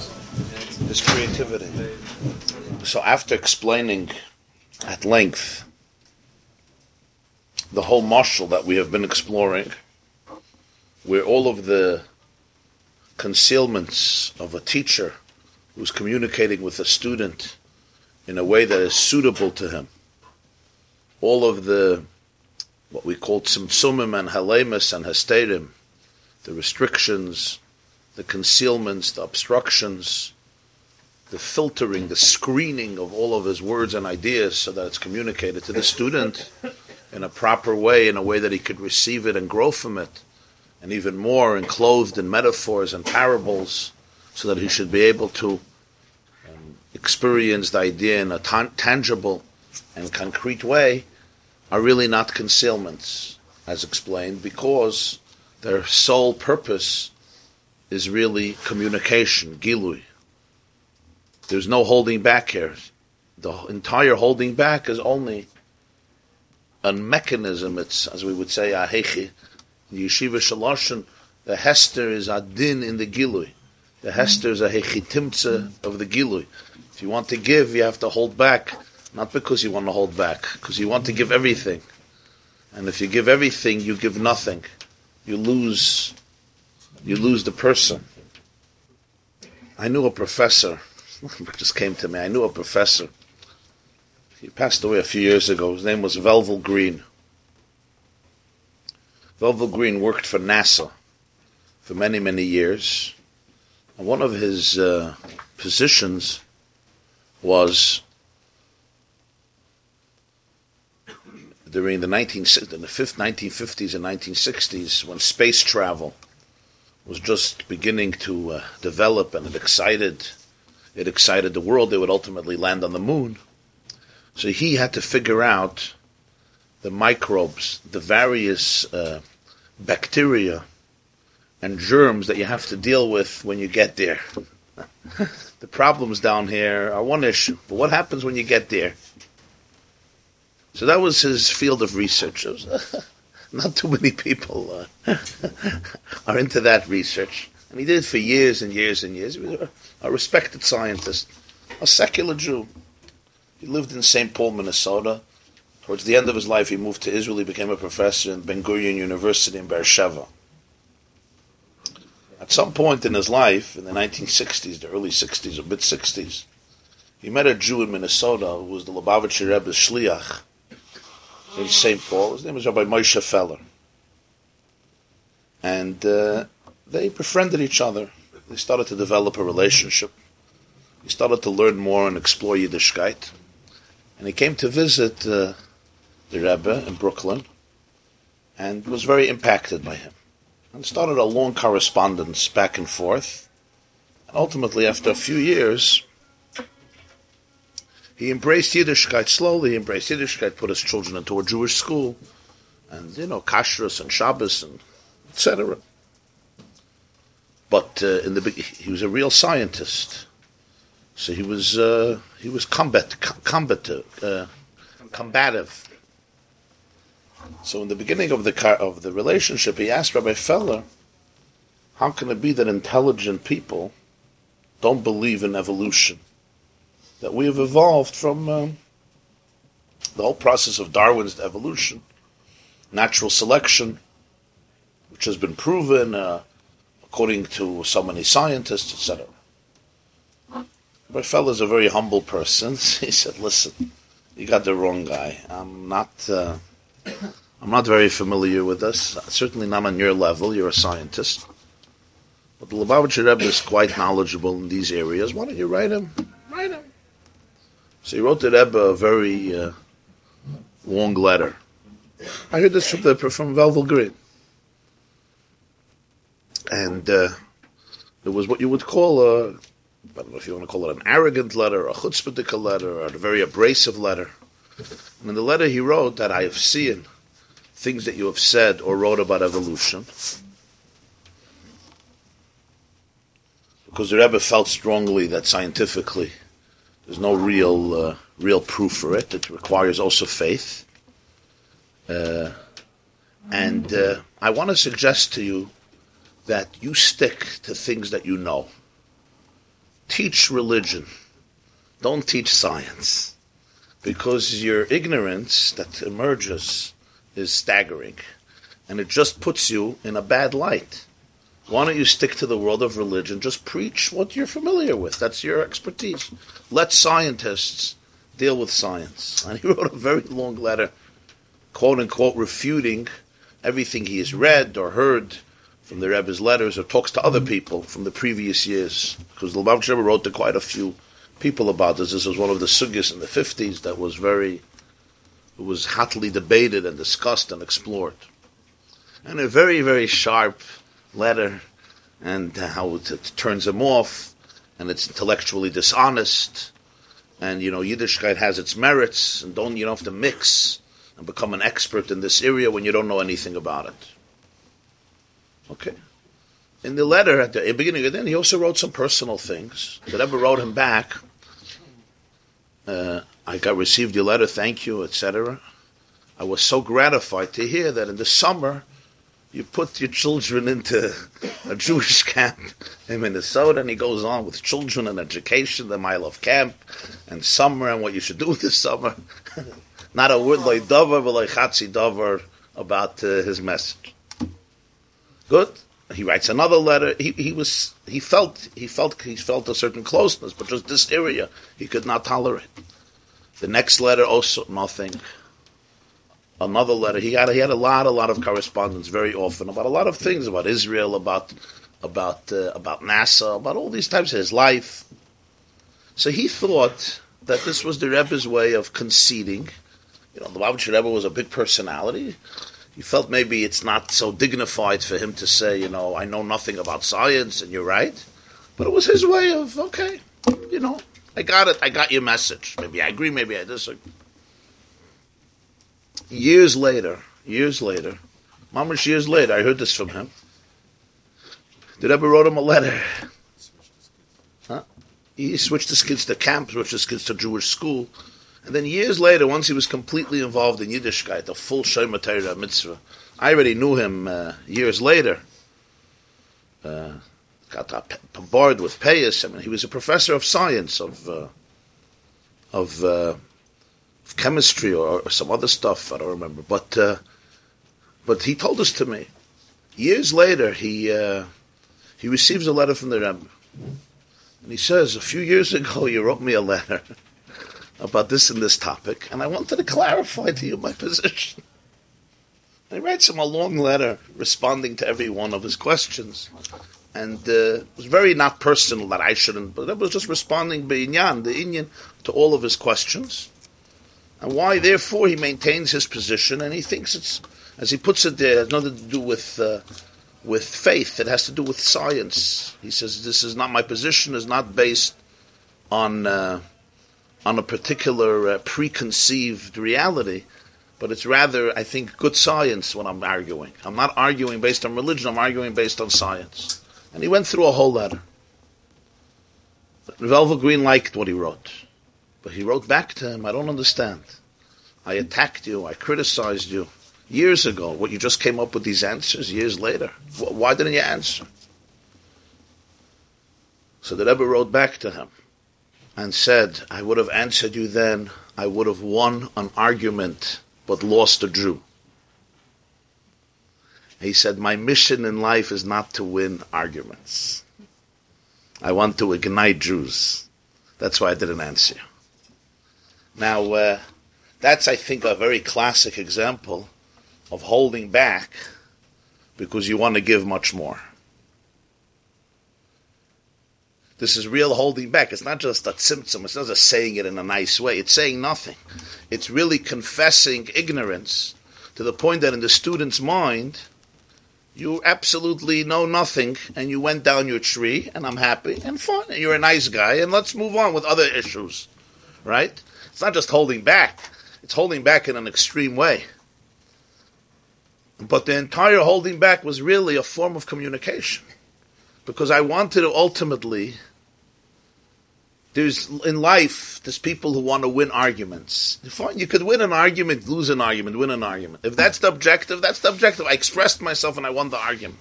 his creativity. So after explaining at length the whole mashal that we have been exploring, where all of the concealments of a teacher who's communicating with a student in a way that is suitable to him. All of the what we call tzimtzumim and halemus and hasterim, the restrictions, the concealments, the obstructions, the filtering, the screening of all of his words and ideas so that it's communicated to the student in a proper way, in a way that he could receive it and grow from it, and even more enclosed in metaphors and parables, so that he should be able to um, experience the idea in a tan- tangible and concrete way, are really not concealments, as explained, because their sole purpose is really communication, gilui. There's no holding back here. The entire holding back is only a mechanism. It's, as we would say, a hechi. The yeshiva shaloshin, the hester is a din in the gilui. The hester is a hechitimtza of the gilui. If you want to give, you have to hold back, not because you want to hold back, because you want to give everything. And if you give everything, you give nothing. You lose, you lose the person. I knew a professor, just came to me, I knew a professor. He passed away a few years ago. His name was Velvel Green. Velvel Green worked for NASA for many, many years. One of his uh, positions was during the 19, the fifth, 1950s and 1960s when space travel was just beginning to uh, develop and it excited it excited the world. They would ultimately land on the moon. So he had to figure out the microbes the various uh, bacteria and germs that you have to deal with when you get there the problems down here are one issue but what happens when you get there so that was his field of research. Not too many people uh, are into that research. And he did it for years and years and years. He was a, a respected scientist, a secular Jew. He lived in St. Paul, Minnesota. Towards the end of his life, he moved to Israel. He became a professor in Ben Gurion University in Beersheba. At some point in his life, in the 1960s, the early 60s or mid 60s, he met a Jew in Minnesota who was the Lubavitcher Rebbe's shliach in St. Paul. His name was Rabbi Moshe Feller. And uh, they befriended each other. They started to develop a relationship. He started to learn more and explore Yiddishkeit. And he came to visit uh, the Rebbe in Brooklyn and was very impacted by him. And started a long correspondence back and forth. And ultimately, after a few years, he embraced Yiddishkeit slowly. Embraced Yiddishkeit, put his children into a Jewish school, and you know, kashrus and Shabbos and etc. But uh, in the he was a real scientist, so he was uh, he was combat uh, combative. So in the beginning of the car- of the relationship, he asked Rabbi Feller, "How can it be that intelligent people don't believe in evolution?" that we have evolved from um, the whole process of Darwin's evolution, natural selection, which has been proven uh, according to so many scientists, etc. But is a very humble person. He said, "Listen, you got the wrong guy. I'm not. Uh, I'm not very familiar with this. Certainly not on your level. You're a scientist. But the Lubavitcher Rebbe is quite knowledgeable in these areas. Why don't you write him? Write him." So he wrote the Rebbe a very uh, long letter. I heard this from the from Velvel Green, and uh, it was what you would call a I don't know if you want to call it an arrogant letter, a chutzpahdik letter, or a very abrasive letter. In the letter he wrote that I have seen things that you have said or wrote about evolution. Because the Rebbe felt strongly that scientifically there's no real uh, real proof for it. It requires also faith. Uh, and uh, I want to suggest to you that you stick to things that you know teach religion. Don't teach science. Because your ignorance that emerges is staggering. And it just puts you in a bad light. Why don't you stick to the world of religion? Just preach what you're familiar with. That's your expertise. Let scientists deal with science. And he wrote a very long letter, quote unquote, refuting everything he has read or heard from the Rebbe's letters or talks to other people from the previous years. Because the Rebbe wrote to quite a few people about this. This was one of the sugyas in the 50s that was very, was hotly debated and discussed and explored. And a very, very sharp letter and how it, turns him off and it's intellectually dishonest and you know Yiddishkeit has its merits and don't you don't have to mix and become an expert in this area when you don't know anything about it. Okay. In the letter at the beginning of then, he also wrote some personal things. The Rebbe wrote him back. Uh, I got received your letter, thank you, etc. I was so gratified to hear that in the summer you put your children into a Jewish camp in Minnesota, and he goes on with children and education, the Mile of Camp, and summer, and what you should do this summer. Not a word like davar, but like chatzi davar about uh, his message. Good. He writes another letter. He, he was he felt he felt he felt a certain closeness, but just this area he could not tolerate. The next letter also nothing. Another letter he had he had a lot a lot of correspondence very often about a lot of things about Israel about about uh, about NASA about all these types of his life. So he thought that this was the Rebbe's way of conceding. You know, the Lubavitcher Rebbe was a big personality he felt maybe it's not so dignified for him to say, you know, I know nothing about science, and you're right. But it was his way of, okay, you know, I got it. I got your message. Maybe I agree, maybe I disagree. Years later, years later, mamash years later, I heard this from him. Did ever wrote him a letter? Huh? He switched his kids to camp, switched his kids to Jewish school. And then years later, once he was completely involved in Yiddishkeit, the full Shema Torah mitzvah, I already knew him uh, years later. Uh, got bombarded with payas. I mean, he was a professor of science, of uh, of, uh, of, chemistry or, or, some other stuff. I don't remember, but uh, but he told us to me. Years later, he uh, he receives a letter from the Rebbe, and he says, "A few years ago, you wrote me a letter." about this and this topic, and I wanted to clarify to you my position. He writes him a long letter responding to every one of his questions. And uh, it was very not personal that I shouldn't, but it was just responding Inyan, the Inyan, to all of his questions. And why, therefore, he maintains his position, and he thinks it's, as he puts it there, has nothing to do with uh, with faith. It has to do with science. He says this is not my position; is not based on. Uh, on a particular uh, preconceived reality, but it's rather, I think, good science when I'm arguing. I'm not arguing based on religion, I'm arguing based on science. And he went through a whole letter. Velvel Green liked what he wrote, but he wrote back to him, I don't understand. I attacked you, I criticized you years ago. What you just came up with these answers years later. Why didn't you answer? So the Rebbe wrote back to him and said, I would have answered you then, I would have won an argument but lost a Jew. He said, My mission in life is not to win arguments. I want to ignite Jews. That's why I didn't answer you. Now, uh, that's, I think, a very classic example of holding back because you want to give much more. This is real holding back. It's not just a symptom. It's not just saying it in a nice way. It's saying nothing. It's really confessing ignorance to the point that in the student's mind, you absolutely know nothing and you went down your tree and I'm happy and fine. And you're a nice guy and let's move on with other issues. Right? It's not just holding back. It's holding back in an extreme way. But the entire holding back was really a form of communication. Because I wanted to ultimately there's in life there's people who want to win arguments. Fine, you could win an argument, lose an argument, win an argument. If that's the objective, that's the objective. I expressed myself and I won the argument.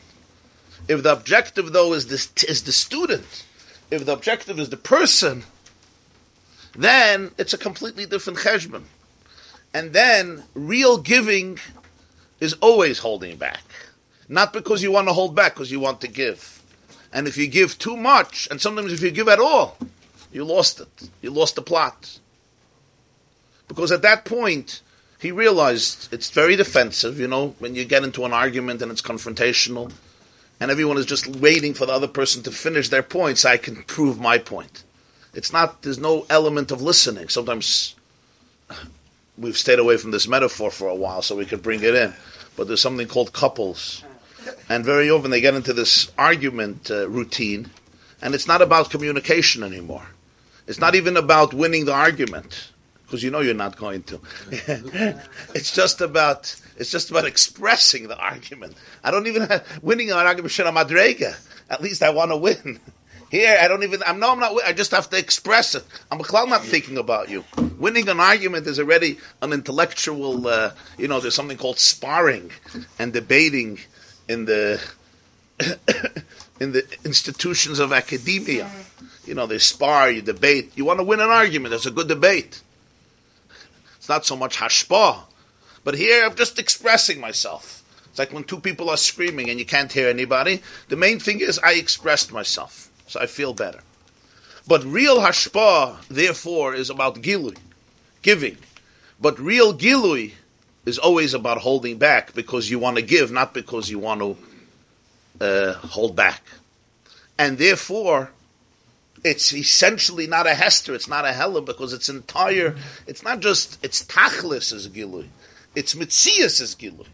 If the objective though is this is the student, if the objective is the person, then it's a completely different cheshbon. And then real giving is always holding back. Not because you want to hold back, because you want to give. And if you give too much, and sometimes if you give at all, you lost it. You lost the plot. Because at that point, he realized it's very defensive, you know, when you get into an argument and it's confrontational, and everyone is just waiting for the other person to finish their point so I can prove my point. It's not, there's no element of listening. Sometimes we've stayed away from this metaphor for a while so we could bring it in. But there's something called couples. And very often they get into this argument uh, routine, and it's not about communication anymore. It's not even about winning the argument because you know you're not going to. it's just about it's just about expressing the argument. I don't even have, winning an argument shana madrega. At least I want to win. Here, I don't even. I'm no, I'm not. I just have to express it. I'm not thinking about you. Winning an argument is already an intellectual. Uh, you know, there's something called sparring and debating in the in the institutions of academia. You know, they spar, you debate. You want to win an argument. It's a good debate. It's not so much hashpa. But here I'm just expressing myself. It's like when two people are screaming and you can't hear anybody. The main thing is I expressed myself. So I feel better. But real hashpa, therefore, is about gilui, giving. But real gilui is always about holding back because you want to give, not because you want to uh, hold back. And therefore, it's essentially not a Hester, it's not a Hella, because it's entire, it's not just, it's Tachlis as Gilui, it's Mitzias as Gilui.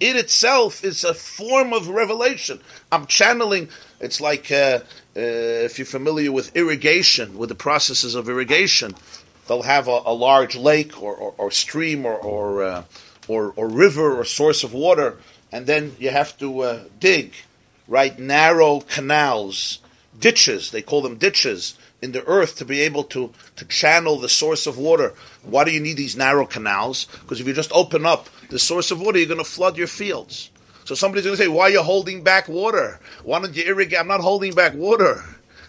It itself is a form of revelation. I'm channeling, it's like, uh, uh, if you're familiar with irrigation, with the processes of irrigation, they'll have a, a large lake or, or, or stream or, or, uh, or, or, river or source of water, and then you have to uh, dig, right, narrow canals ditches, they call them ditches, in the earth to be able to, to channel the source of water. Why do you need these narrow canals? Because if you just open up the source of water, you're going to flood your fields. So somebody's going to say, why are you holding back water? Why don't you irrigate? I'm not holding back water.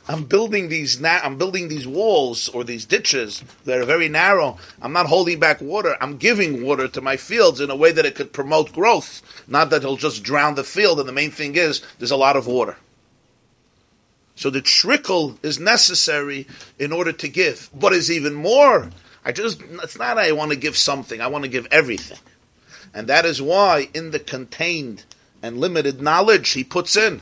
I'm building these na- I'm building these walls or these ditches that are very narrow. I'm not holding back water. I'm giving water to my fields in a way that it could promote growth, not that it'll just drown the field. And the main thing is there's a lot of water. So the trickle is necessary in order to give. But is even more. I just it's not I want to give something, I want to give everything. And that is why in the contained and limited knowledge he puts in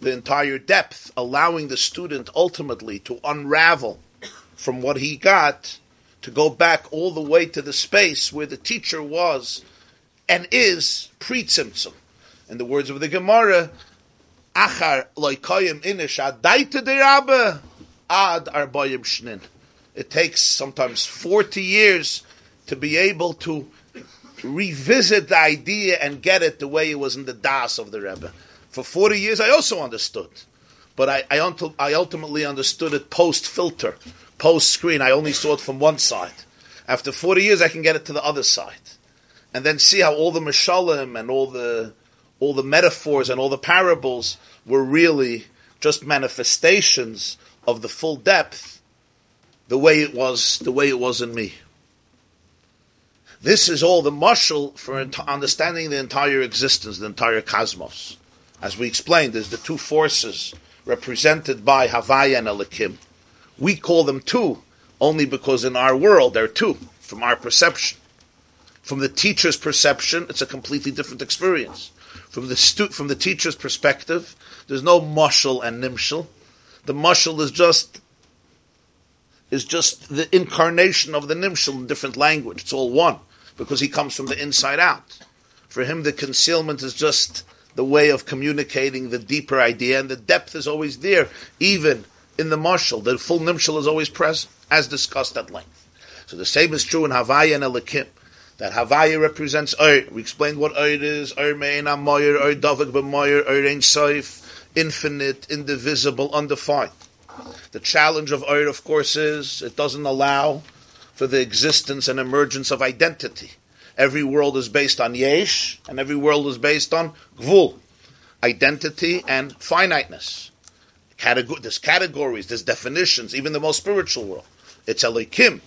the entire depth, allowing the student ultimately to unravel from what he got to go back all the way to the space where the teacher was and is pre In the words of the Gemara, achar loikoyim inish adaita derabe ad arbayim shnin. It takes sometimes 40 years to be able to revisit the idea and get it the way it was in the das of the Rebbe. For 40 years I also understood. But I, I, until, I ultimately understood it post filter, post screen. I only saw it from one side. After 40 years, I can get it to the other side. And then see how all the mashalim and all the all the metaphors and all the parables were really just manifestations of the full depth, the way it was, the way it was in me. This is all the mushal for understanding the entire existence, the entire cosmos. As we explained, there's the two forces represented by Havaya and Elikim. We call them two only because in our world they're two, from our perception. From the teacher's perception, it's a completely different experience. From the stu- from the teacher's perspective, there's no mushal and nimshal. The mushal is just is just the incarnation of the nimshal in different language. It's all one because he comes from the inside out. For him, the concealment is just the way of communicating the deeper idea, and the depth is always there, even in the mushal. The full nimshal is always present, as discussed at length. So the same is true in Havaya and Elikim. That Havaya represents Ur. We explained what Ur is. Ur mein amoyer, Ur davik b'moyer, Ur ein soif, infinite, indivisible, undefined. The challenge of Ur, of course, is it doesn't allow for the existence and emergence of identity. Every world is based on yesh, and every world is based on gvul, identity and finiteness. There's categories, there's definitions, even the most spiritual world. It's Elikim,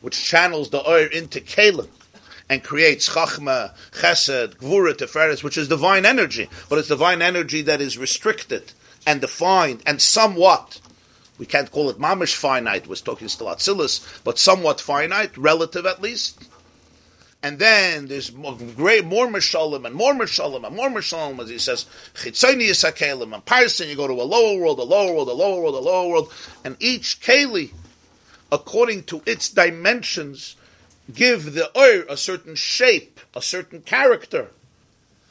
which channels the Ur into Kalim and creates Chachma, Chesed, Gvura, Teferes, which is divine energy, but it's divine energy that is restricted and defined and somewhat. We can't call it mamish finite. We're talking still Atzilus, but somewhat finite, relative at least. And then there's more, great, more Mishalim and more Mishalim and more Mishalim, as he says, Chitzoni Yisakelim and Parson, you go to a lower world, a lower world, a lower world, a lower world, and each Keli, according to its dimensions, give the Ur a certain shape, a certain character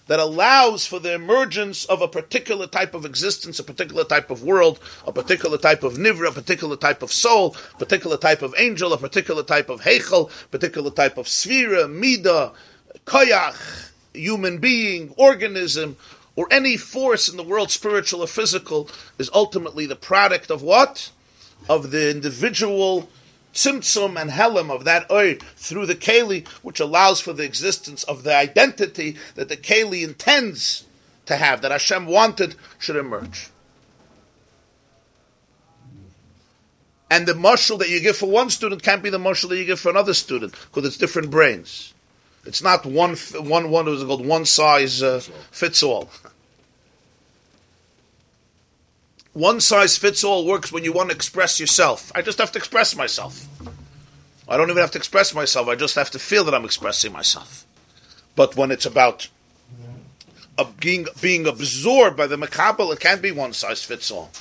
that allows for the emergence of a particular type of existence, a particular type of world, a particular type of nivra, a particular type of soul, a particular type of angel, a particular type of heichel, particular type of sphera, mida, koyach, human being, organism, or any force in the world, spiritual or physical, is ultimately the product of what? Of the individual tzimtzum and helam of that oir through the keli, which allows for the existence of the identity that the keli intends to have, that Hashem wanted should emerge. And the mushal that you give for one student can't be the mushal that you give for another student because it's different brains. It's not one one one. It was called one size uh, fits all. One size fits all works when you want to express yourself. I just have to express myself. I don't even have to express myself. I just have to feel that I'm expressing myself. But when it's about being being absorbed by the makabel, it can't be one size fits all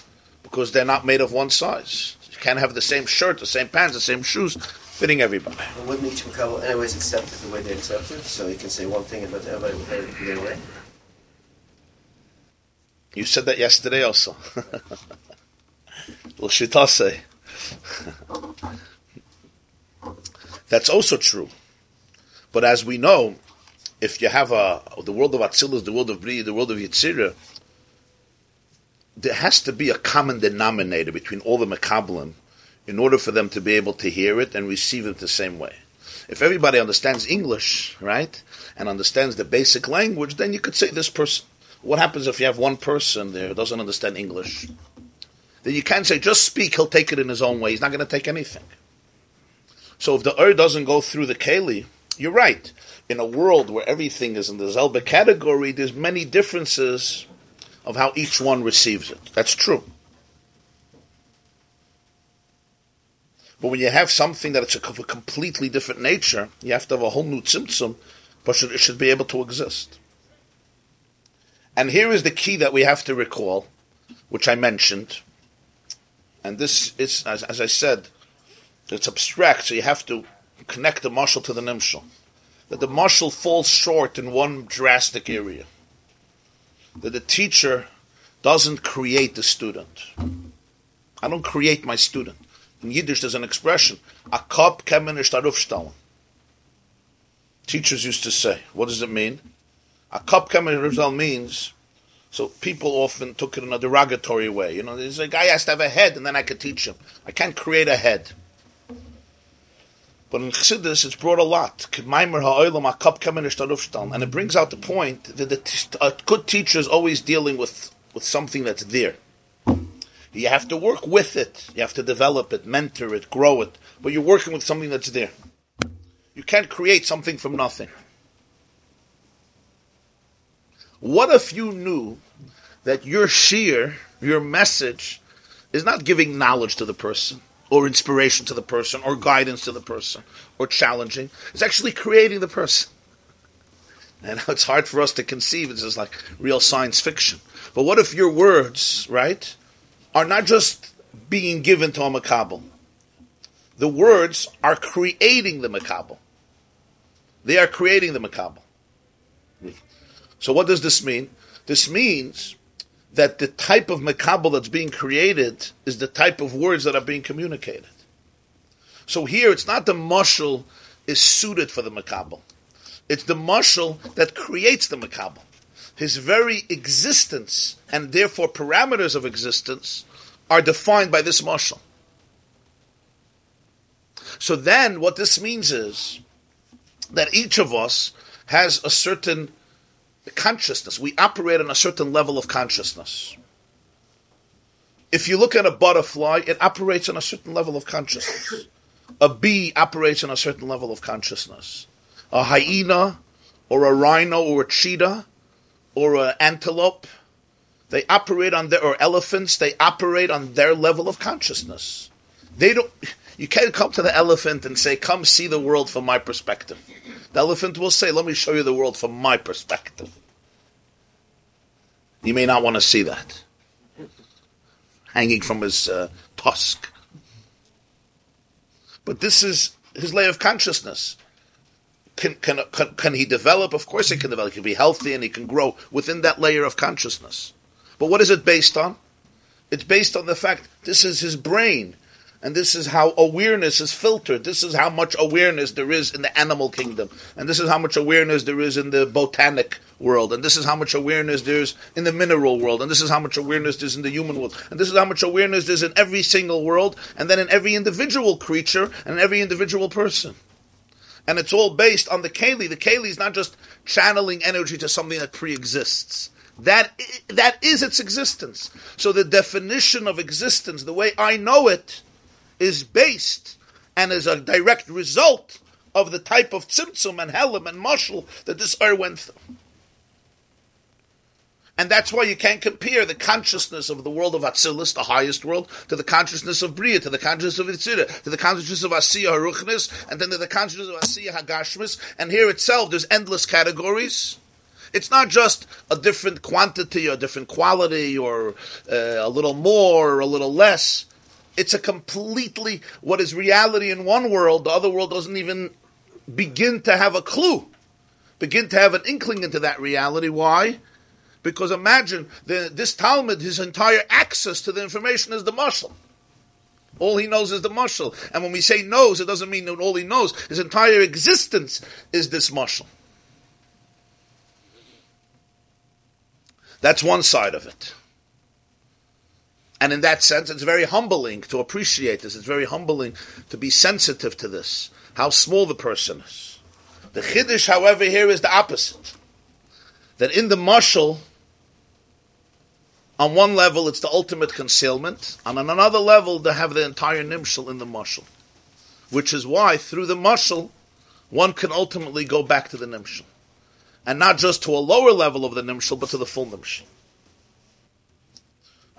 because they're not made of one size. You can't have the same shirt, the same pants, the same shoes fitting everybody.
Wouldn't each Makabal anyways accept it the way they accept it? So you can say one thing about everybody their way?
You said that yesterday also. L'shitase. That's also true. But as we know, if you have a the world of Atzilus, the world of Bri, the world of Yitzira, there has to be a common denominator between all the Mekablim in order for them to be able to hear it and receive it the same way. If everybody understands English, right, and understands the basic language, then you could say this person. What happens if you have one person there who doesn't understand English? Then you can't say, just speak, he'll take it in his own way. He's not going to take anything. So if the Ur doesn't go through the Keli, you're right. In a world where everything is in the Zelba category, there's many differences of how each one receives it. That's true. But when you have something that it's of a completely different nature, you have to have a whole new tzimtzum, but it should be able to exist. And here is the key that we have to recall, which I mentioned. And this is, as, as I said, it's abstract, so you have to connect the mashal to the nimshal. That the mashal falls short in one drastic area. That the teacher doesn't create the student. I don't create my student. In Yiddish, there's an expression: "A kop kemen nicht aufstellen." Teachers used to say, "What does it mean?" A kop kemen nicht means. So people often took it in a derogatory way. You know, there's a guy has to have a head, and then I could teach him. I can't create a head. But in Chassidus, it's brought a lot. And it brings out the point that the, a good teacher is always dealing with, with something that's there. You have to work with it. You have to develop it, mentor it, grow it. But you're working with something that's there. You can't create something from nothing. What if you knew that your sheer, your message, is not giving knowledge to the person, or inspiration to the person, or guidance to the person, or challenging? It's actually creating the person. And it's hard for us to conceive. It's just like real science fiction. But what if your words, right, are not just being given to a makabel? The words are creating the makabel. They are creating the makabel. So what does this mean? This means that the type of makabel that's being created is the type of words that are being communicated. So here, it's not the mushal is suited for the makabel. It's the mushal that creates the makabel. His very existence and therefore parameters of existence are defined by this mushal. So then, what this means is that each of us has a certain consciousness. We operate on a certain level of consciousness. If you look at a butterfly, it operates on a certain level of consciousness. A bee operates on a certain level of consciousness. A hyena, or a rhino, or a cheetah, or an antelope, they operate on their, or elephants, they operate on their level of consciousness. They don't, you can't come to the elephant and say, come see the world from my perspective. The elephant will say, let me show you the world from my perspective. You may not want to see that. Hanging from his uh, tusk. But this is his layer of consciousness. Can, can, can, can he develop? Of course he can develop. He can be healthy and he can grow within that layer of consciousness. But what is it based on? It's based on the fact this is his brain. And this is how awareness is filtered. This is how much awareness there is in the animal kingdom. And this is how much awareness there is in the botanic world. And this is how much awareness there is in the mineral world. And this is how much awareness there is in the human world. And this is how much awareness there is in every single world. And then in every individual creature and every individual person. And it's all based on the Kali. The Kali is not just channeling energy to something that pre-exists. That, that is its existence. So the definition of existence, the way I know it, is based and is a direct result of the type of tzimtzum and helam and mushal that this er went through. And that's why you can't compare the consciousness of the world of Atzilus, the highest world, to the consciousness of Bria, to the consciousness of Yitzira, to the consciousness of Asiya Haruchnis, and then to the consciousness of Asiya Hagashmis. And here itself, there's endless categories. It's not just a different quantity or different quality or uh, a little more or a little less. It's a completely, what is reality in one world, the other world doesn't even begin to have a clue, begin to have an inkling into that reality. Why? Because imagine the, this Talmud, his entire access to the information is the mushal. All he knows is the mushal. And when we say knows, it doesn't mean that all he knows. His entire existence is this mushal. That's one side of it. And in that sense, it's very humbling to appreciate this. It's very humbling to be sensitive to this, how small the person is. The Chiddush, however, here is the opposite. That in the mushal, on one level, it's the ultimate concealment, and on another level, they have the entire nimshal in the mushal. Which is why, through the mushal, one can ultimately go back to the nimshal. And not just to a lower level of the nimshal, but to the full nimshal.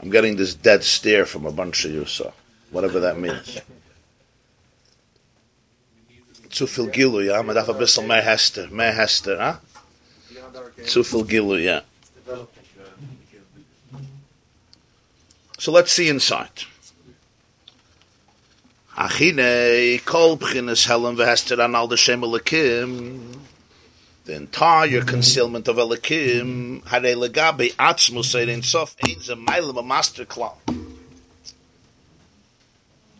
I'm getting this dead stare from a bunch of you, so whatever that means. Zu viel Gilu, ja? Man darf ein bisschen mehr Hester, mehr Hester? Zu Gilu, ja. So let's see inside. Achine, kol b'chines helen v'hester an al d'shem elikim. The entire concealment of elikim, hare legabe atzmus ein sof ein ze meilim a master klal.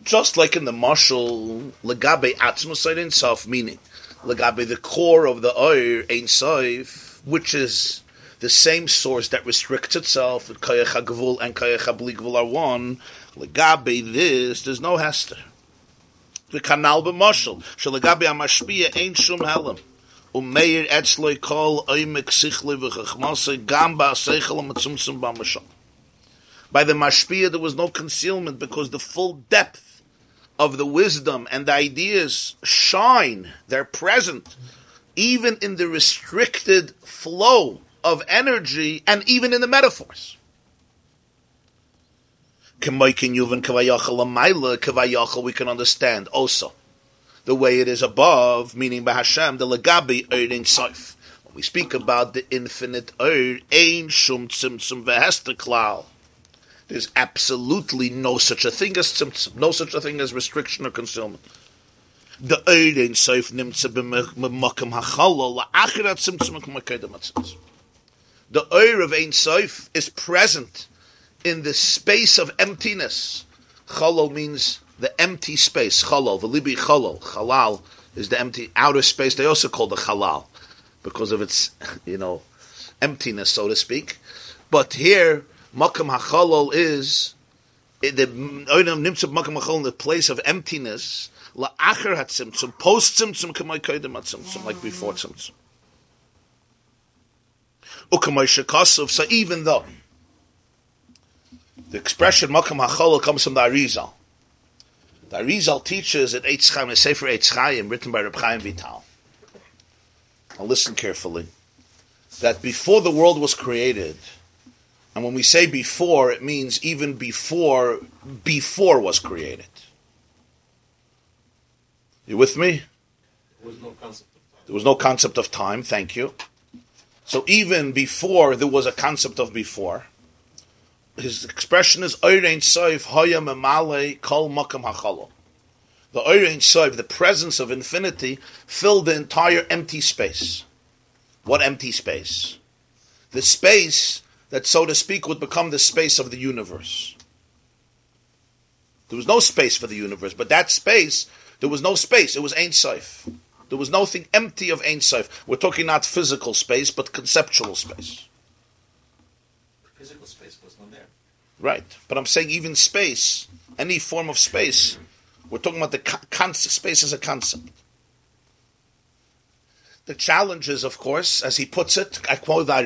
Just like in the mashal, legabe atzmus ein sof, meaning, legabe the core of the oir ein sof, which is the same source that restricts itself, Kayach HaGvul and Kayach HaBli are one, Legabe this, there's no hester. The kanal b'moshel, shelegabe amashpia ain't shum helam. Um B'amashal. By the mashpia there was no concealment because the full depth of the wisdom and the ideas shine, they're present, even in the restricted flow of energy and even in the metaphors. We can understand also the way it is above, meaning by Hashem, the legabi erin soif. When we speak about the infinite er, ein shum tzimtzum vehester klal. There's absolutely no such a thing as tzimtzum, no such a thing as restriction or concealment. The er ein soif nimtze b'makam hachalol la'achirat tzimtzum k'makedem atzimtzum. The er of ein soif is present in the space of emptiness. Chalol means the empty space. Chalol, the libi chalol. Chalal is the empty outer space. They also call the chalal because of its, you know, emptiness, so to speak. But here, makam hachalol is eh, the oinam nimtzum makam hachalol, the place of emptiness. La'acher hatzimtzum, post tzimtzum kamay koydem hatzimtzum, like before tzimtzum. Ukamay shekasov, so even though the expression makam hachalol comes from the Arizal. The Arizal teaches at Eitz Chaim, a Sefer Eitz Chaim, written by Reb Chaim Vital. Now listen carefully. That before the world was created, and when we say before, it means even before before was created. You with me?
There was no concept of time.
There was no concept of time, thank you. So even before there was a concept of before, his expression is Oirein Soif Hoya Memale Kol Makam Hachalo. The Oirein Soif, the presence of infinity, filled the entire empty space. What empty space? The space that, so to speak, would become the space of the universe. There was no space for the universe, but that space, there was no space. It was Ein Soif. There was nothing empty of Ein Soif. We're talking not physical space, but conceptual space.
Physical space was not there.
Right. But I'm saying even space, any form of space, we're talking about the con- concept, space as a concept. The challenge is, of course, as he puts it, I quote that,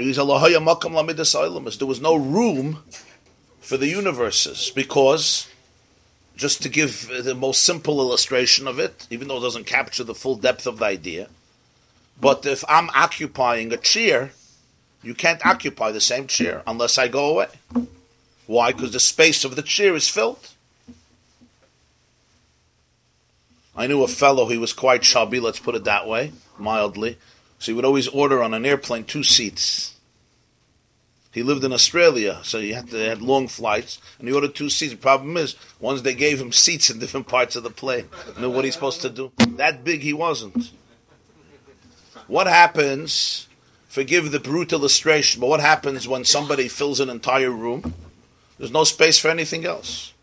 there was no room for the universes because, just to give the most simple illustration of it, even though it doesn't capture the full depth of the idea, but if I'm occupying a chair, you can't occupy the same chair unless I go away. Why? Because the space of the chair is filled. I knew a fellow, he was quite chubby, let's put it that way, mildly. So he would always order on an airplane two seats. He lived in Australia, so he had to had long flights, and he ordered two seats. The problem is, once they gave him seats in different parts of the plane, you know what he's supposed to do? That big he wasn't. What happens, forgive the brute illustration, but what happens when somebody fills an entire room? There's no space for anything else.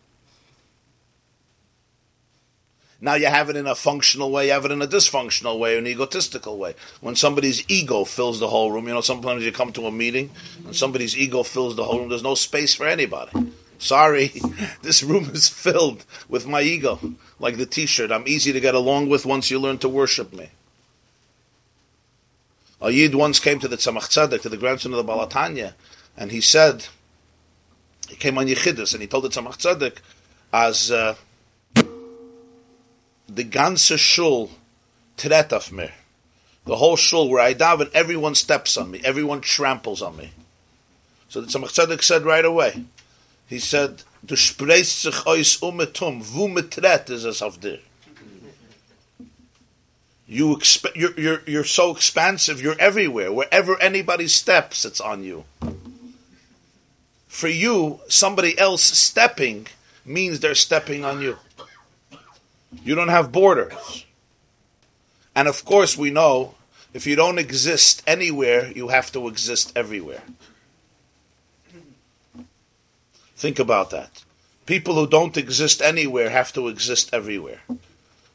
Now you have it in a functional way, you have it in a dysfunctional way, an egotistical way. When somebody's ego fills the whole room, you know, sometimes you come to a meeting and somebody's ego fills the whole room, there's no space for anybody. Sorry, this room is filled with my ego. Like the t shirt, I'm easy to get along with once you learn to worship me. A once came to the Tzemach Tzedek, to the grandson of the Baal HaTanya, and he said, he came on Yechidus, and he told the Tzemach Tzedek, as uh, the ganze shul tret of me, the whole shul where I daven, everyone steps on me, everyone tramples on me. So the Tzemach Tzedek said right away, he said, Du spreist sich ois umetum, wo metret is es auf dir. You exp- you're, you're, you're so expansive, you're everywhere. Wherever anybody steps, it's on you. For you, somebody else stepping means they're stepping on you. You don't have borders. And of course, we know if you don't exist anywhere, you have to exist everywhere. Think about that. People who don't exist anywhere have to exist everywhere.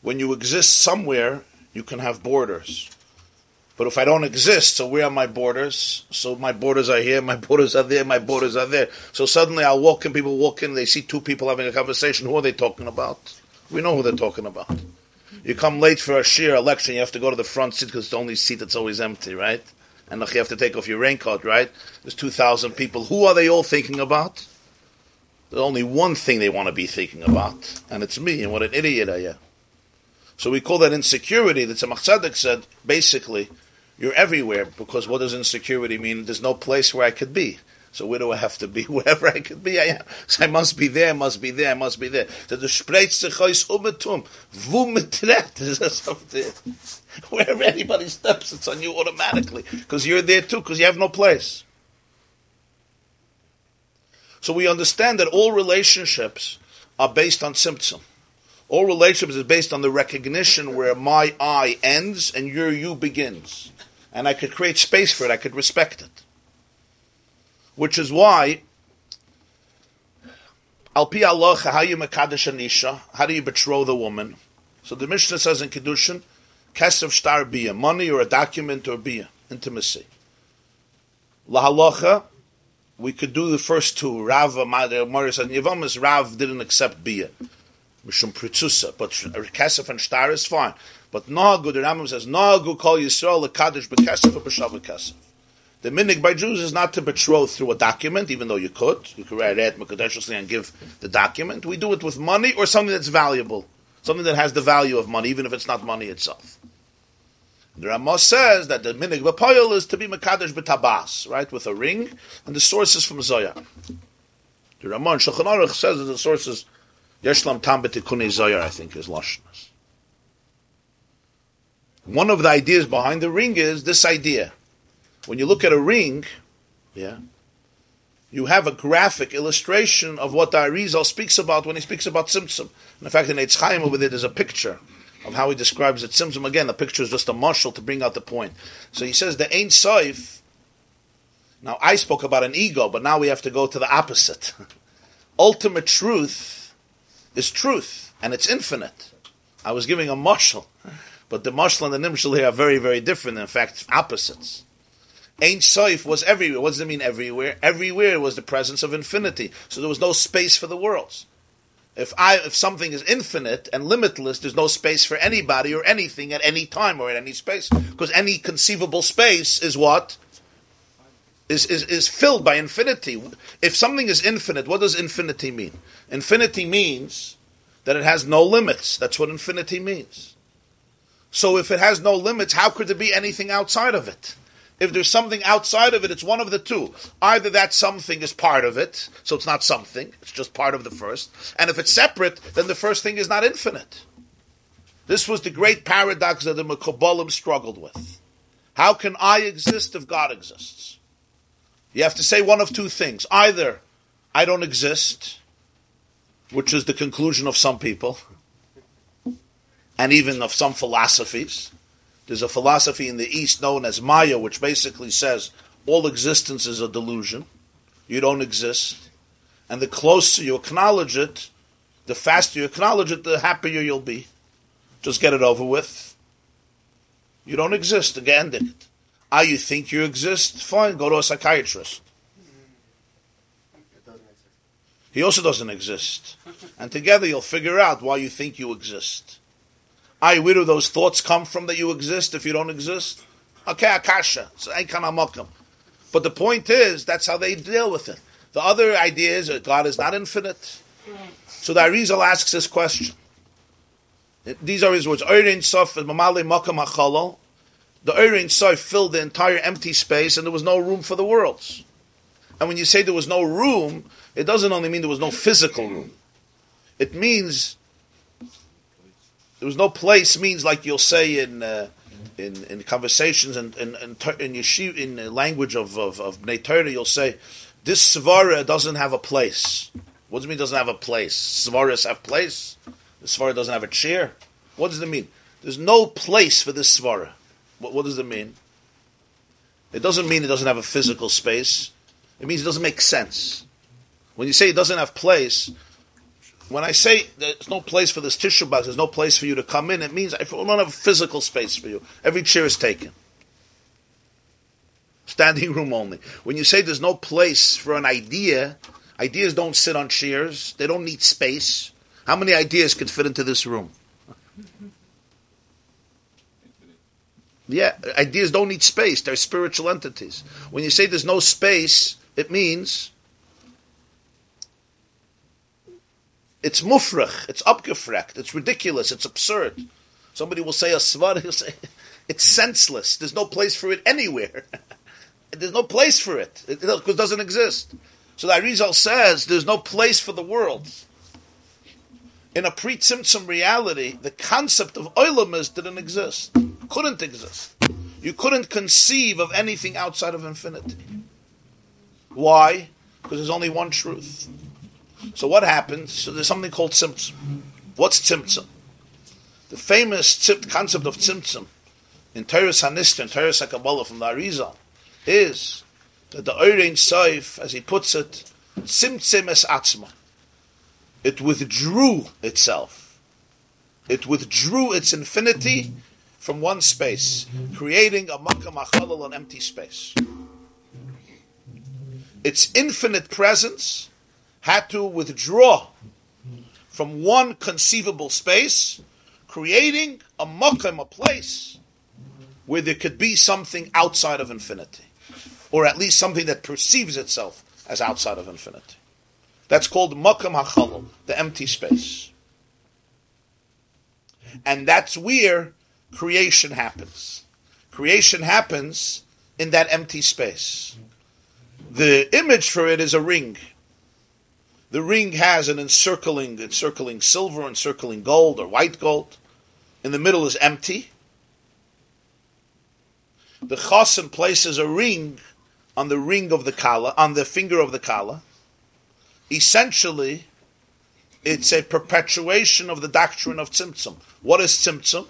When you exist somewhere, you can have borders. But if I don't exist, so where are my borders? So my borders are here, my borders are there, my borders are there. So suddenly I'll walk in, people walk in, they see two people having a conversation. Who are they talking about? We know who they're talking about. You come late for a sheer election, you have to go to the front seat because it's the only seat that's always empty, right? And you have to take off your raincoat, right? There's 2,000 people. Who are they all thinking about? There's only one thing they want to be thinking about, and it's me, and what an idiot I am. So we call that insecurity. That Tzemach Tzedek said, basically, you're everywhere, because what does insecurity mean? There's no place where I could be. So where do I have to be? Wherever I could be, I am. So I must be there, I must be there, I must be there. So the aus umetum, wo metret, is that something? Wherever anybody steps, it's on you automatically, because you're there too, because you have no place. So we understand that all relationships are based on symptom. All relationships is based on the recognition where my I ends and your you begins. And I could create space for it, I could respect it. Which is why, al pi Allah, how you mekadesh anisha, how do you betroth a woman? So the Mishnah says in Kedushin, kesef shtar bia, money or a document or bia, intimacy. La halacha, we could do the first two. Rav, Morris and Yevamis, Rav didn't accept bia. Mishum pritzusa, but kesef and shtar is fine. But nagu, the Rambam says, nagu call Yisrael kaddish bekesef or b'shav kesef. The minig by Jews is not to betroth through a document, even though you could. You could write it Mekadeshusly and give the document. We do it with money or something that's valuable. Something that has the value of money, even if it's not money itself. The Ramos says that the minig b'poyel is to be Mekadesh b'tabas, right, with a ring, and the source is from Zoya. The Ramon Shulchan Aruch says that the source is Yeshlam Tam B'tikuni Zoya, I think, is Lashnas. One of the ideas behind the ring is this idea. When you look at a ring, yeah, you have a graphic illustration of what the Arizal speaks about when he speaks about Tzimtzum. In fact, in Eitz Chaim over there, there's a picture of how he describes it. Tzimtzum, again, the picture is just a mashal to bring out the point. So he says the Ein Soif, now I spoke about an ego, but now we have to go to the opposite. Ultimate truth is truth, and it's infinite. I was giving a mashal, but the mashal and the nimshal here are very, very different, in fact, opposites. Ein Soif was everywhere. What does it mean everywhere? Everywhere was the presence of infinity. So there was no space for the worlds. If I, if something is infinite and limitless, there's no space for anybody or anything at any time or at any space. Because any conceivable space is what? Is, is, is filled by infinity. If something is infinite, what does infinity mean? Infinity means that it has no limits. That's what infinity means. So if it has no limits, how could there be anything outside of it? If there's something outside of it, it's one of the two. Either that something is part of it, so it's not something, it's just part of the first. And if it's separate, then the first thing is not infinite. This was the great paradox that the Mekabolim struggled with. How can I exist if God exists? You have to say one of two things. Either I don't exist, which is the conclusion of some people, and even of some philosophies. There's a philosophy in the East known as Maya, which basically says all existence is a delusion. You don't exist. And the closer you acknowledge it, the faster you acknowledge it, the happier you'll be. Just get it over with. You don't exist. Again, did it. Ah, you think you exist? Fine, go to a psychiatrist. He also doesn't exist. And together you'll figure out why you think you exist. I, where do those thoughts come from that you exist if you don't exist? Okay, akasha. So But the point is, that's how they deal with it. The other idea is that God is not infinite. So the Arizal asks this question. These are his words. Oirin Sof Mamale Makam Achalo. The Oirin Sof filled the entire empty space and there was no room for the worlds. And when you say there was no room, it doesn't only mean there was no physical room. It means there was no place means like you'll say in uh, in, in conversations and in in, in, in the language of of, of Bnei Torah, you'll say this svara doesn't have a place. What does it mean? Doesn't have a place? Svaras have place. The svara doesn't have a chair. What does it mean? There's no place for this svara. What, what does it mean? It doesn't mean it doesn't have a physical space. It means it doesn't make sense. When you say it doesn't have place, when I say there's no place for this tissue box, there's no place for you to come in, it means I don't have a physical space for you. Every chair is taken. Standing room only. When you say there's no place for an idea, ideas don't sit on chairs. They don't need space. How many ideas could fit into this room? Yeah, ideas don't need space. They're spiritual entities. When you say there's no space, it means it's mufrach, it's abgefrekt, it's ridiculous, it's absurd. Somebody will say a svar, he'll say, it's senseless. There's no place for it anywhere. there's no place for it. It, it doesn't exist. So the Arizal says there's no place for the world. In a pre-Tzimtzum reality, the concept of Oilimus didn't exist. Couldn't exist. You couldn't conceive of anything outside of infinity. Why? Because there's only one truth. So what happens? So there's something called Tzimtzum. What's Tzimtzum? The famous concept of Tzimtzum in Teres Hanistra and Teres HaKabbalah from the Arizal is that the Orein Saif, as he puts it, Tzimtzim es Atzma. It withdrew itself. It withdrew its infinity from one space, creating a makam achalal, an empty space. Its infinite presence had to withdraw from one conceivable space, creating a makam, a place where there could be something outside of infinity, or at least something that perceives itself as outside of infinity. That's called makam hachalal, the empty space. And that's where creation happens. Creation happens in that empty space. The image for it is a ring. The ring has an encircling, encircling silver, encircling gold or white gold. In the middle is empty. The chosim places a ring on the ring of the kala, on the finger of the kala. Essentially, it's a perpetuation of the doctrine of tzimtzum. What is tzimtzum?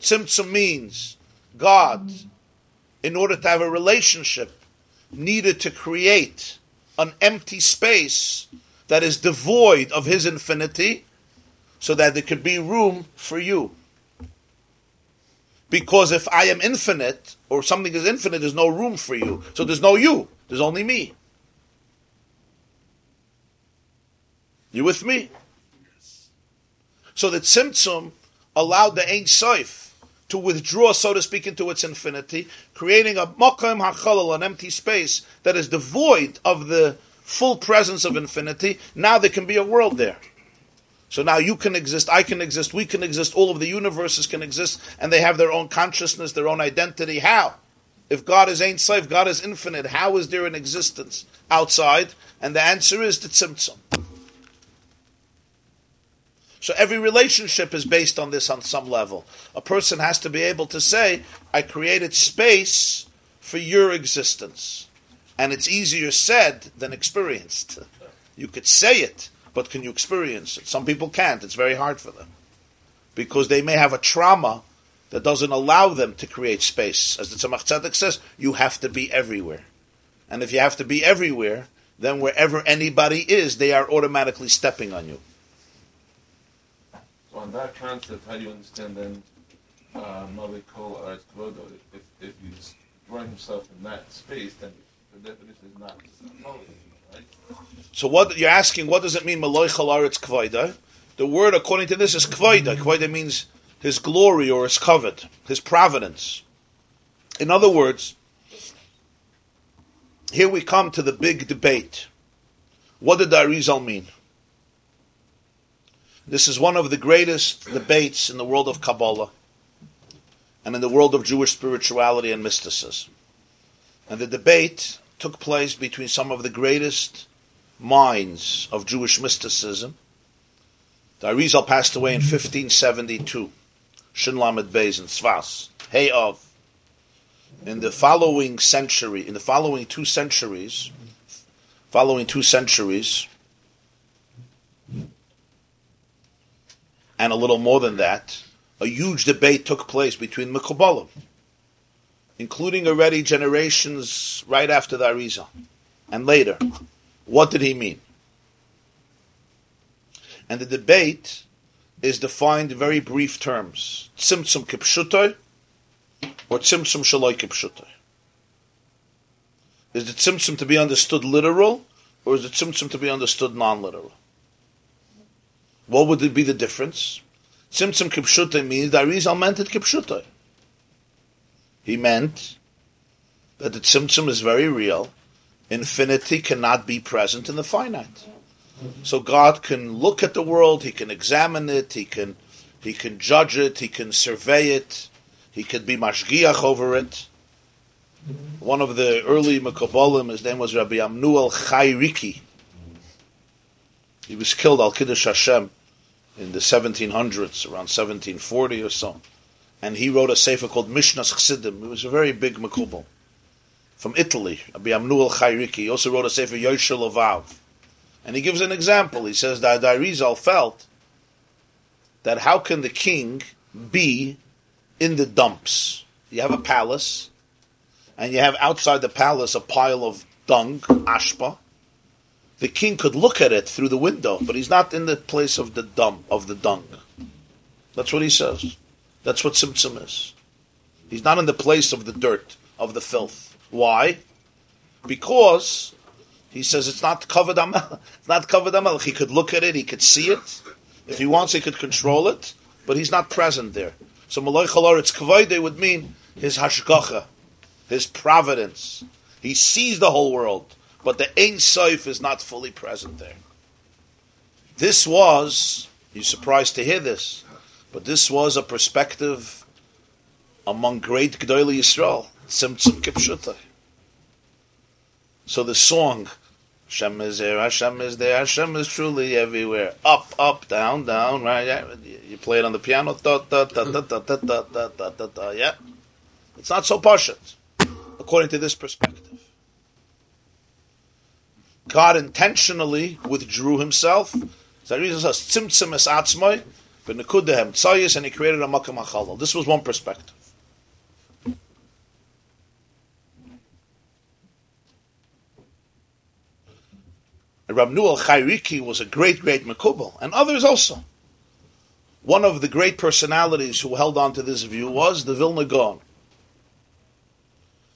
Tzimtzum means God, in order to have a relationship, needed to create an empty space that is devoid of His infinity, so that there could be room for you. Because if I am infinite, or something is infinite, there's no room for you. So there's no you, there's only me. You with me? So the Tzimtzum allowed the Ein Sof to withdraw, so to speak, into its infinity, creating a Makam HaChalal, an empty space that is devoid of the full presence of infinity. Now there can be a world there. So now you can exist, I can exist, we can exist, all of the universes can exist, and they have their own consciousness, their own identity. How? If God is Ein Sof, God is infinite, how is there an existence outside? And the answer is the Tzimtzum. So every relationship is based on this on some level. A person has to be able to say, I created space for your existence. And it's easier said than experienced. You could say it, but can you experience it? Some people can't. It's very hard for them. Because they may have a trauma that doesn't allow them to create space. As the Tzemach Tzedek says, you have to be everywhere. And if you have to be everywhere, then wherever anybody is, they are automatically stepping on you.
So on that concept, how do you understand then uh, Aretz If, if he's drawing himself in that space, then
So what you're asking, what does it mean, Maloi Chalaretz Kvoida? The word, according to this, is Kvoida. Kvoida means his glory or his covet, his providence. In other words, here we come to the big debate. What did the mean? This is one of the greatest debates in the world of Kabbalah and in the world of Jewish spirituality and mysticism. And the debate took place between some of the greatest minds of Jewish mysticism. The Arizal passed away in mm-hmm. 1572, Shin Lamed Beis in Tzvas, Hey of. In the following century, in the following two centuries, following two centuries, and a little more than that, a huge debate took place between Mekubalim, including already generations right after the Arizal and later. What did he mean? And the debate is defined in very brief terms. Tzimtzum kipshutoy or tzimtzum shaloi kipshutoy. Is the tzimtzum to be understood literal or is the tzimtzum to be understood non-literal? What would it be the difference? Tzimtzum kipshutoy means the Arizal meant it kipshutoy. He meant that the tzimtzum is very real. Infinity cannot be present in the finite. So God can look at the world, He can examine it, He can He can judge it, He can survey it, He can be mashgiach over it. One of the early Mekabolim, his name was Rabbi Amnuel Chayriki. He was killed al Kiddush Hashem in the 1700s, around 1740 or so. And he wrote a sefer called Mishnas Chassidim. He was a very big Mekubal. From Italy, Rabbi Amnuel Chayriki. He also wrote a sefer Yoshel. And he gives an example. He says that Darizal felt that how can the king be in the dumps? You have a palace, and you have outside the palace a pile of dung, ashpa. The king could look at it through the window, but he's not in the place of the dump of the dung. That's what he says. That's what Tzimtzum is. He's not in the place of the dirt, of the filth. Why? Because he says it's not covered. It's not covered. He could look at it, he could see it. If he wants, he could control it, but he's not present there. So Malay it's kavayde would mean his hashgacha, his providence. He sees the whole world, but the Ein Sof is not fully present there. This was, you're surprised to hear this, but this was a perspective among great G'dayli Yisrael, Tzimtzum Kipshutai. So the song, Hashem is there, Hashem is there, Hashem is truly everywhere. Up, up, down, down, right? You play it on the piano, yeah. It's not so pashut, according to this perspective. God intentionally withdrew himself. So reason says tzimtzum es atzmai, but nekudehem tzayis, and he created a makam achalal. This was one perspective. Rab Nuel Chayriki was a great, great Mekubal, and others also. One of the great personalities who held on to this view was the Vilna Gaon.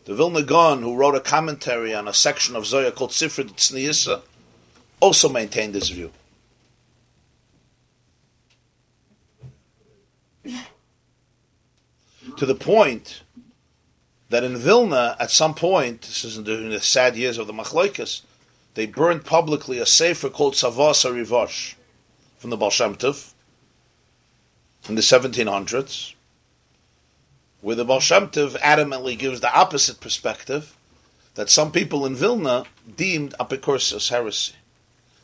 The Vilna Gaon, who wrote a commentary on a section of Zoya called Sifra Tzniisa, also maintained this view. To the point that in Vilna, at some point, this is during the sad years of the Machlaikas, they burned publicly a sefer called Tzavaas Rivash from the Baal in the 1700s, where the Baal adamantly gives the opposite perspective that some people in Vilna deemed Apikursus heresy.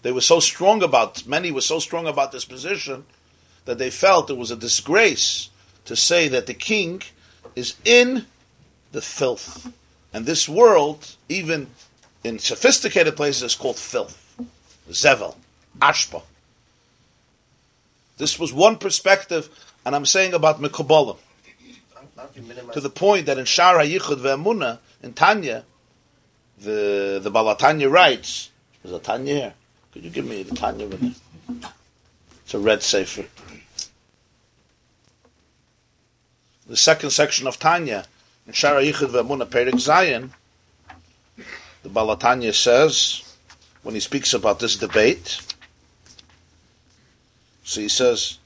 They were so strong about, many were so strong about this position that they felt it was a disgrace to say that the king is in the filth. And this world, even in sophisticated places is called filth, zevel, ashpa. This was one perspective, and I'm saying about Mekubalim. To the point that in Shara Yichud ve'emuna, in Tanya, the, the Baal HaTanya writes, there's a Tanya here. Could you give me the Tanya with it? It's a red sefer. The second section of Tanya, in Shara Yichud ve'emuna, Perek Zayin, the Baal HaTanya says, when he speaks about this debate, so he says,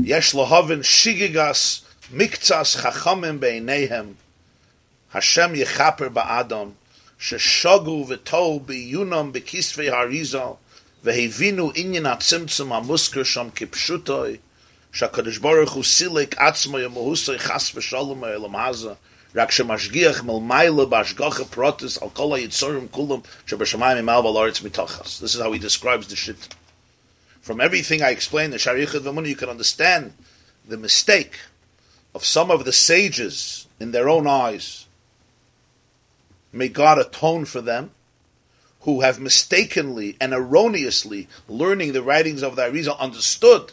Yesh lohavin shigigas miktsas chachamim beinehem Hashem yechaper ba'adam sheshogu v'tou biyunam bekisvei harizal vehevinu inyan atzimtzum hamusker sham kipshutoi shakadosh baruch hu silek atzmo yemohusoi chas v'shalom ha'elam hazah רק שמשגיח מלמיילה בהשגחה פרוטס על כל היצורים כולם שבשמיים ממעל ועל הארץ מתחס. This is how he describes the shit. From everything I explained in Sharichad Vamuni, you can understand the mistake of some of the sages in their own eyes. May God atone for them who have mistakenly and erroneously learning the writings of the Arizal understood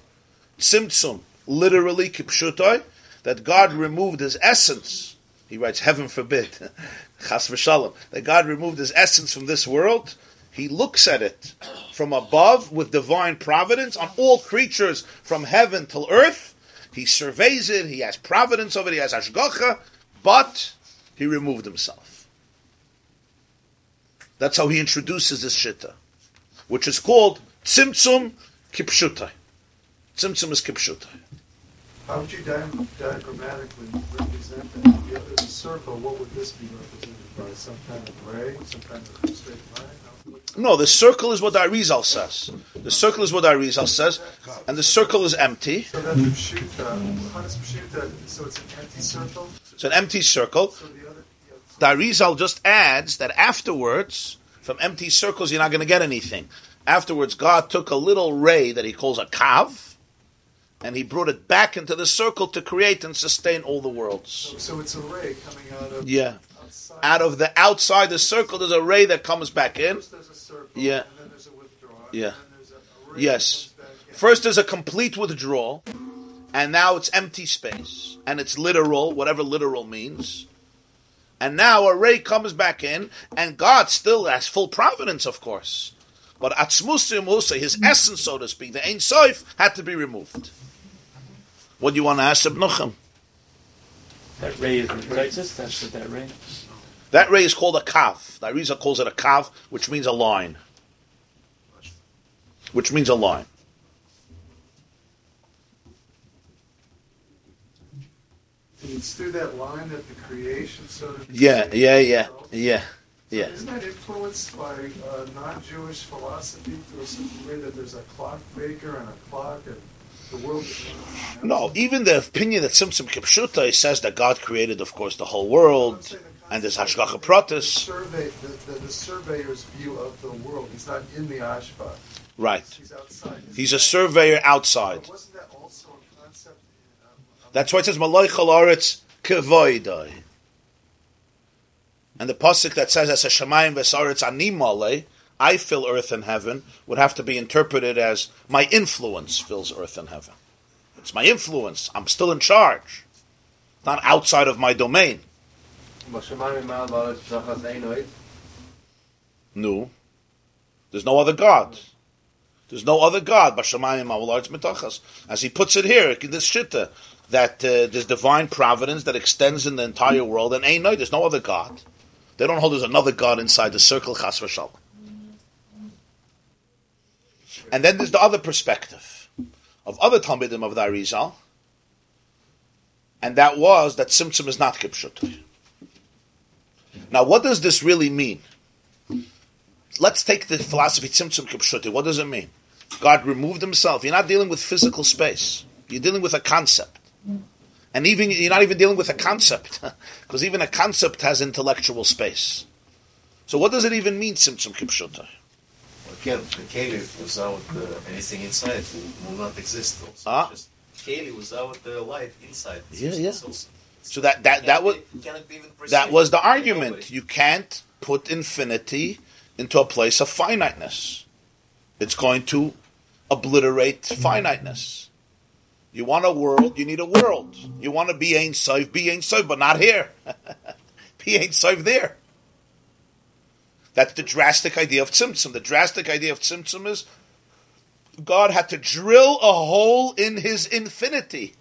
Tzimtzum, literally Kipshutai, that God removed his essence he writes, heaven forbid, chas v'shalom, that God removed his essence from this world. He looks at it from above with divine providence on all creatures from heaven till earth. He surveys it, he has providence over it, he has ashgacha, but he removed himself. That's how he introduces this shitta, which is called tzimtzum kipshutai. Tzimtzum is.
How would you diagrammatically represent that? If it's a circle, what would this be represented by? Some kind of ray, some kind of straight line?
No, the circle is what the Arizal says. The circle is what the Arizal says, and the circle is empty.
So that's Pshuta. Uh, how does Pshuta, so it's an empty circle?
It's an empty circle.
So the other,
The Arizal just adds that afterwards, from empty circles, you're not going to get anything. Afterwards, God took a little ray that he calls a kav, and he brought it back into the circle to create and sustain all the worlds.
so, so it's a ray coming out of
Yeah.
outside.
Out of the outside the circle, there's a ray that comes back in.
First there's a circle,
Yeah.
and then there's a withdrawal,
Yeah.
and then there's a, a ray
Yes.
that comes back in.
First, there's a complete withdrawal, and now it's empty space, and it's literal, whatever literal means. And now a ray comes back in, and God still has full providence, of course. But Atzmusa Musa, his essence, so to speak, the Ein Sof, had to be removed. What do you want to ask Ibnuchim?
That ray is the Taisus, that's what that ray is.
That ray is called a kav. The Arizal calls it a kav, which means a line. Which means a line.
It's through that line that the creation sort of.
Yeah, yeah, yeah, yeah, yeah.
Isn't that influenced by uh, non-Jewish philosophy to a certain way that there's a clock maker and a clock and the world?
No, even the opinion that Tzimtzum Kipshuta says that God created, of course, the whole world, and there's Hashgacha Pratis.
Survey the, the, the surveyor's view of the world. He's not in the ashba.
Right.
He's outside.
He's a surveyor outside.
But wasn't that also a concept? Um,
That's why it says Malay Chalaretz Kevoidai. And the pasuk that says as a Shemayim Vesaretz Animale, I fill earth and heaven, would have to be interpreted as my influence fills earth and heaven. It's my influence. I'm still in charge. Not outside of my domain. No. There's no other God. There's no other God. As he puts it here, in this shitta, that uh, there's divine providence that extends in the entire world, and ain't no, there's no other God. They don't hold there's another God inside the circle, chas v'shalom. And then there's the other perspective of other Talmidim of the Arizal, and that was that Tzimtzum is not Kipshut. Now, what does this really mean? Let's take the philosophy Tzimtzum Kipshuti. What does it mean? God removed himself. You're not dealing with physical space. You're dealing with a concept. And even you're not even dealing with a concept, because even a concept has intellectual space. So what does it even mean, Tzimtzum Kipshuti?
Again, the keli without uh, anything inside will, will not exist. Also.
Ah.
Just keli without the light inside.
Yeah, yeah.
Also.
So that that that was that was the argument. You can't put infinity into a place of finiteness. It's going to obliterate finiteness. You want a world, you need a world. You want to be Ein Sof, be Ein Sof, but not here. be Ein Sof there. That's the drastic idea of Tzimtzum. The drastic idea of Tzimtzum is God had to drill a hole in his infinity.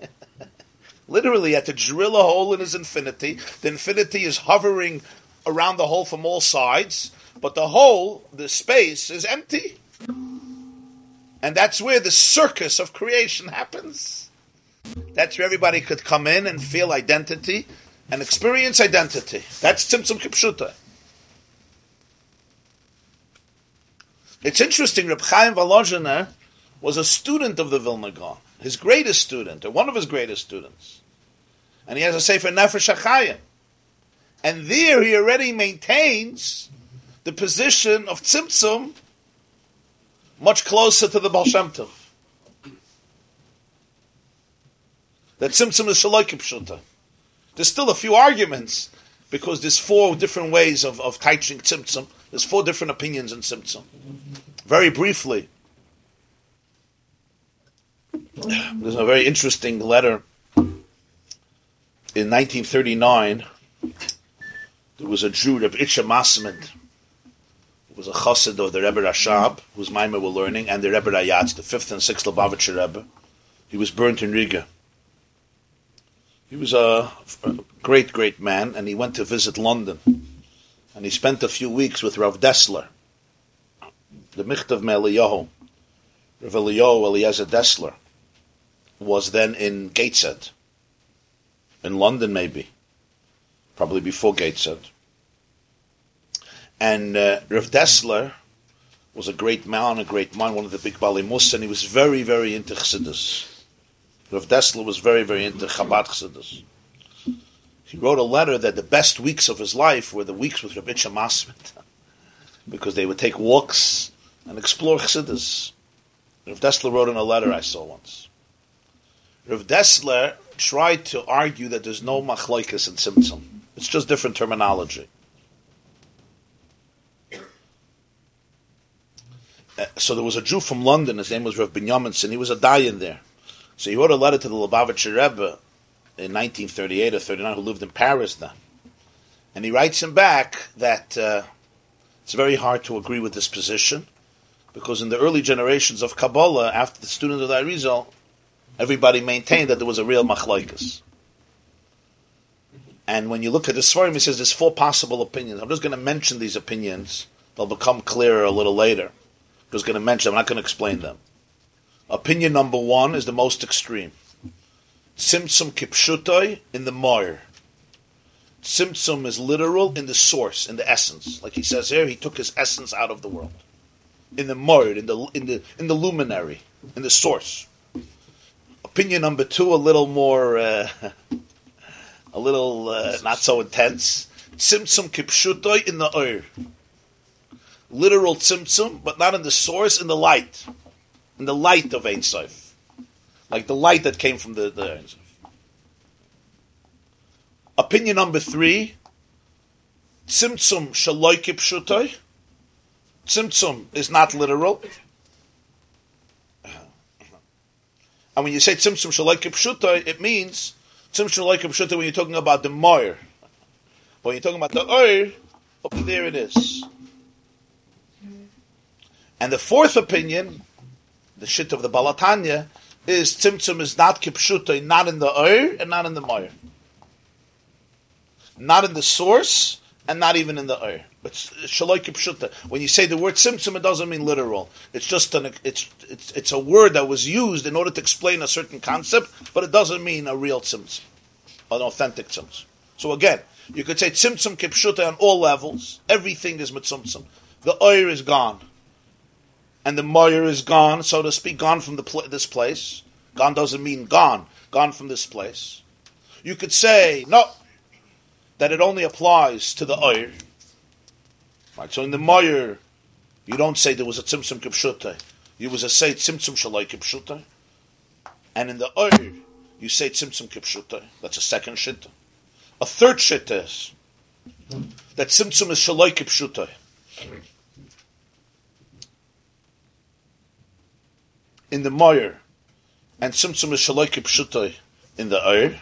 Literally, had to drill a hole in his infinity. The infinity is hovering around the hole from all sides, but the hole, the space, is empty. And that's where the circus of creation happens. That's where everybody could come in and feel identity and experience identity. That's Tzimtzum Kipshuta. It's interesting, Reb Chaim Volozhiner was a student of the Vilna Gaon, his greatest student, or one of his greatest students. And he has a Sefer Nefesh HaChayim. And there he already maintains the position of Tzimtzum much closer to the Baal Shem Tov. That Tzimtzum is Shaloi Kipshuta. There's still a few arguments because there's four different ways of, of teaching Tzimtzum. There's four different opinions in Tzimtzum. Very briefly, there's a very interesting letter. In 1939, there was a Jew, Reb Itcha Masmid, who was a chassid of the Rebbe Rashab, whose Maimah were learning, and the Rebbe Rayatz, the fifth and sixth Lubavitcher Rebbe. He was burnt in Riga. He was a great, great man, and he went to visit London. And he spent a few weeks with Rav Dessler, the Michtav Meliyahu. Rav Eliyahu Eliezer Dessler was then in Gateshead, in London maybe, probably before Gateshead. And uh, Rav Dessler was a great man, a great man, one of the big Balimus, and he was very, very into Chassidus. Rav Dessler was very, very into Chabad Chassidus. He wrote a letter that the best weeks of his life were the weeks with Rabbi Masmid, because they would take walks and explore Chassidus. Rav Dessler wrote in a letter I saw once. Rav Dessler tried to argue that there's no machlokes in Tzimtzum. It's just different terminology. Uh, so there was a Jew from London, his name was Rav Binyaminson, he was a Dayan there. So he wrote a letter to the Lubavitcher Rebbe in 1938 or 39 who lived in Paris then. And he writes him back that uh, it's very hard to agree with this position because in the early generations of Kabbalah, after the student of the Arizal, everybody maintained that there was a real machlaikas. And when you look at the Svarim, he says there's four possible opinions. I'm just going to mention these opinions. They'll become clearer a little later. I'm just going to mention them. I'm not going to explain them. Opinion number one is the most extreme. Tzimtzum kipshutoi in the moir. Tzimtzum is literal in the source, in the essence. Like he says here, he took his essence out of the world. In the moir, in the in the in the luminary, in the source. Opinion number two, a little more, uh, a little uh, not so intense. Tzimtzum kipshutoi in the oir. Literal tzimtzum, but not in the source, in the light, in the light of Ein Sof like the light that came from the, the Opinion number three, Tzimtzum shaloikip shutoy. Tzimtzum is not literal. And when you say Tzimtzum shaloikip shutoy, it means Tzimtzum shaloikip shutoy when you're talking about the moir. But when you're talking about the oir, up there it is. And the fourth opinion, the shit of the Baal HaTanya, is Tzimtzum is not Kipshuta, not in the Ur and not in the Moir. Not in the source and not even in the Ur. But Shaloi Kipshuta. When you say the word Tzimtzum, it doesn't mean literal. It's just an, it's, it's, it's a word that was used in order to explain a certain concept, but it doesn't mean a real Tzimtzum, an authentic Tzimtzum. So again, you could say Tzimtzum Kipshuta on all levels. Everything is Mitzumtzum. The Ur is gone and the moyer is gone, so to speak, gone from pl- this place. Gone doesn't mean gone, gone from this place. You could say, no, that it only applies to the oyer. Right, so in the moyer, you don't say there was a tzimtzum kipshute. You was a say tzimtzum shalai kipshute. And in the oyer, you say tzimtzum kipshute. That's a second shita. A third shita is that tzimtzum is shalai kipshute. In the moyer, and Tzimtzum is Shaloike Pshutoy in the Eir.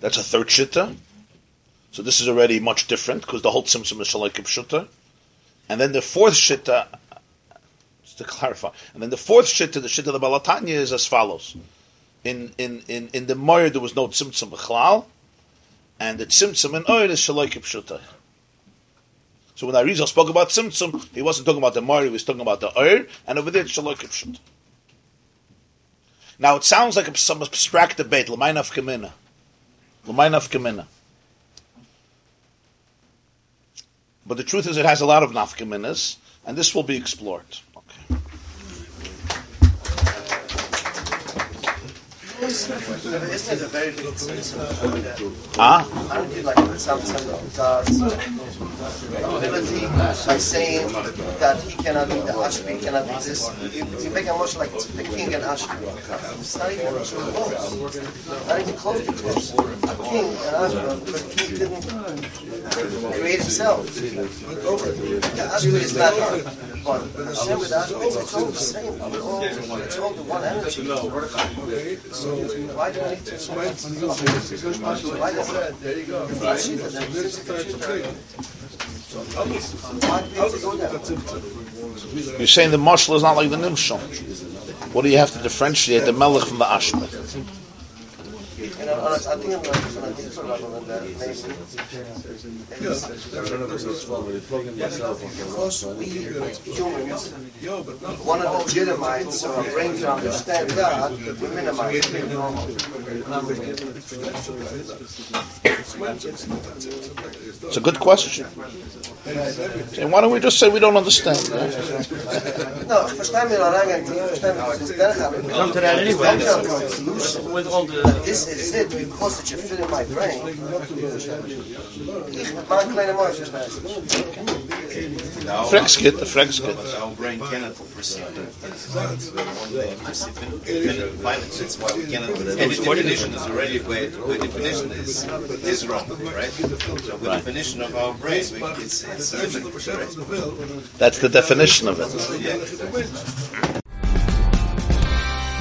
That's a third Shitta. So this is already much different because the whole Tzimtzum is Shaloike. And then the fourth Shitta, just to clarify, and then the fourth Shitta, the Shitta of the Baal HaTanya is as follows. In, in, in, in the Moyer there was no Tzimtzum B'chlal, and the Tzimtzum in Eir is Shaloike Pshutoy. So when Arizal spoke about Tzimtzum, he wasn't talking about the Mari, he was talking about the Ur, and over there it's Shalok Kipshut. Now it sounds like some abstract debate, Lamainaf Kamina. Lamainaf Kamina. But the truth is it has a lot of nafkaminas, and this will be explored. Ah?
Aren't you like some sort of God's ability by saying that he cannot be the Ashby, cannot exist? You, you make a much like the king and Ashby. It's not even close. Not even close to close. A king and Ashby, the king didn't create himself. He. The Ashby is not hard. But Hashem with Ashby, it's, it's all the same. It's all, it's all the one energy. So
You're saying the mashal is not like the nimshal. What do you have to differentiate the melech from the ashba?
And
I think I'm like, I think I'm like, on that, maybe. Because we humans want to legitimize our brain to understand God, we minimize the normal.
It's a good question. And why don't we just say we don't understand?
No, versta me nou eigenlijk, versta me wat is daar gaan.
Come to that anyway.
solution.
With all the
this is it because it should fit in my brain. Ich mit meinem kleinen Mäusch, verstehst du?
Frankskit, the Frankskit.
Our brain cannot perceive only perceive independent violence. That's why we cannot. And the definition is already by, by definition is is wrong, right? So by definition of our brain, we, it's it's limited, right?
That's the definition of it.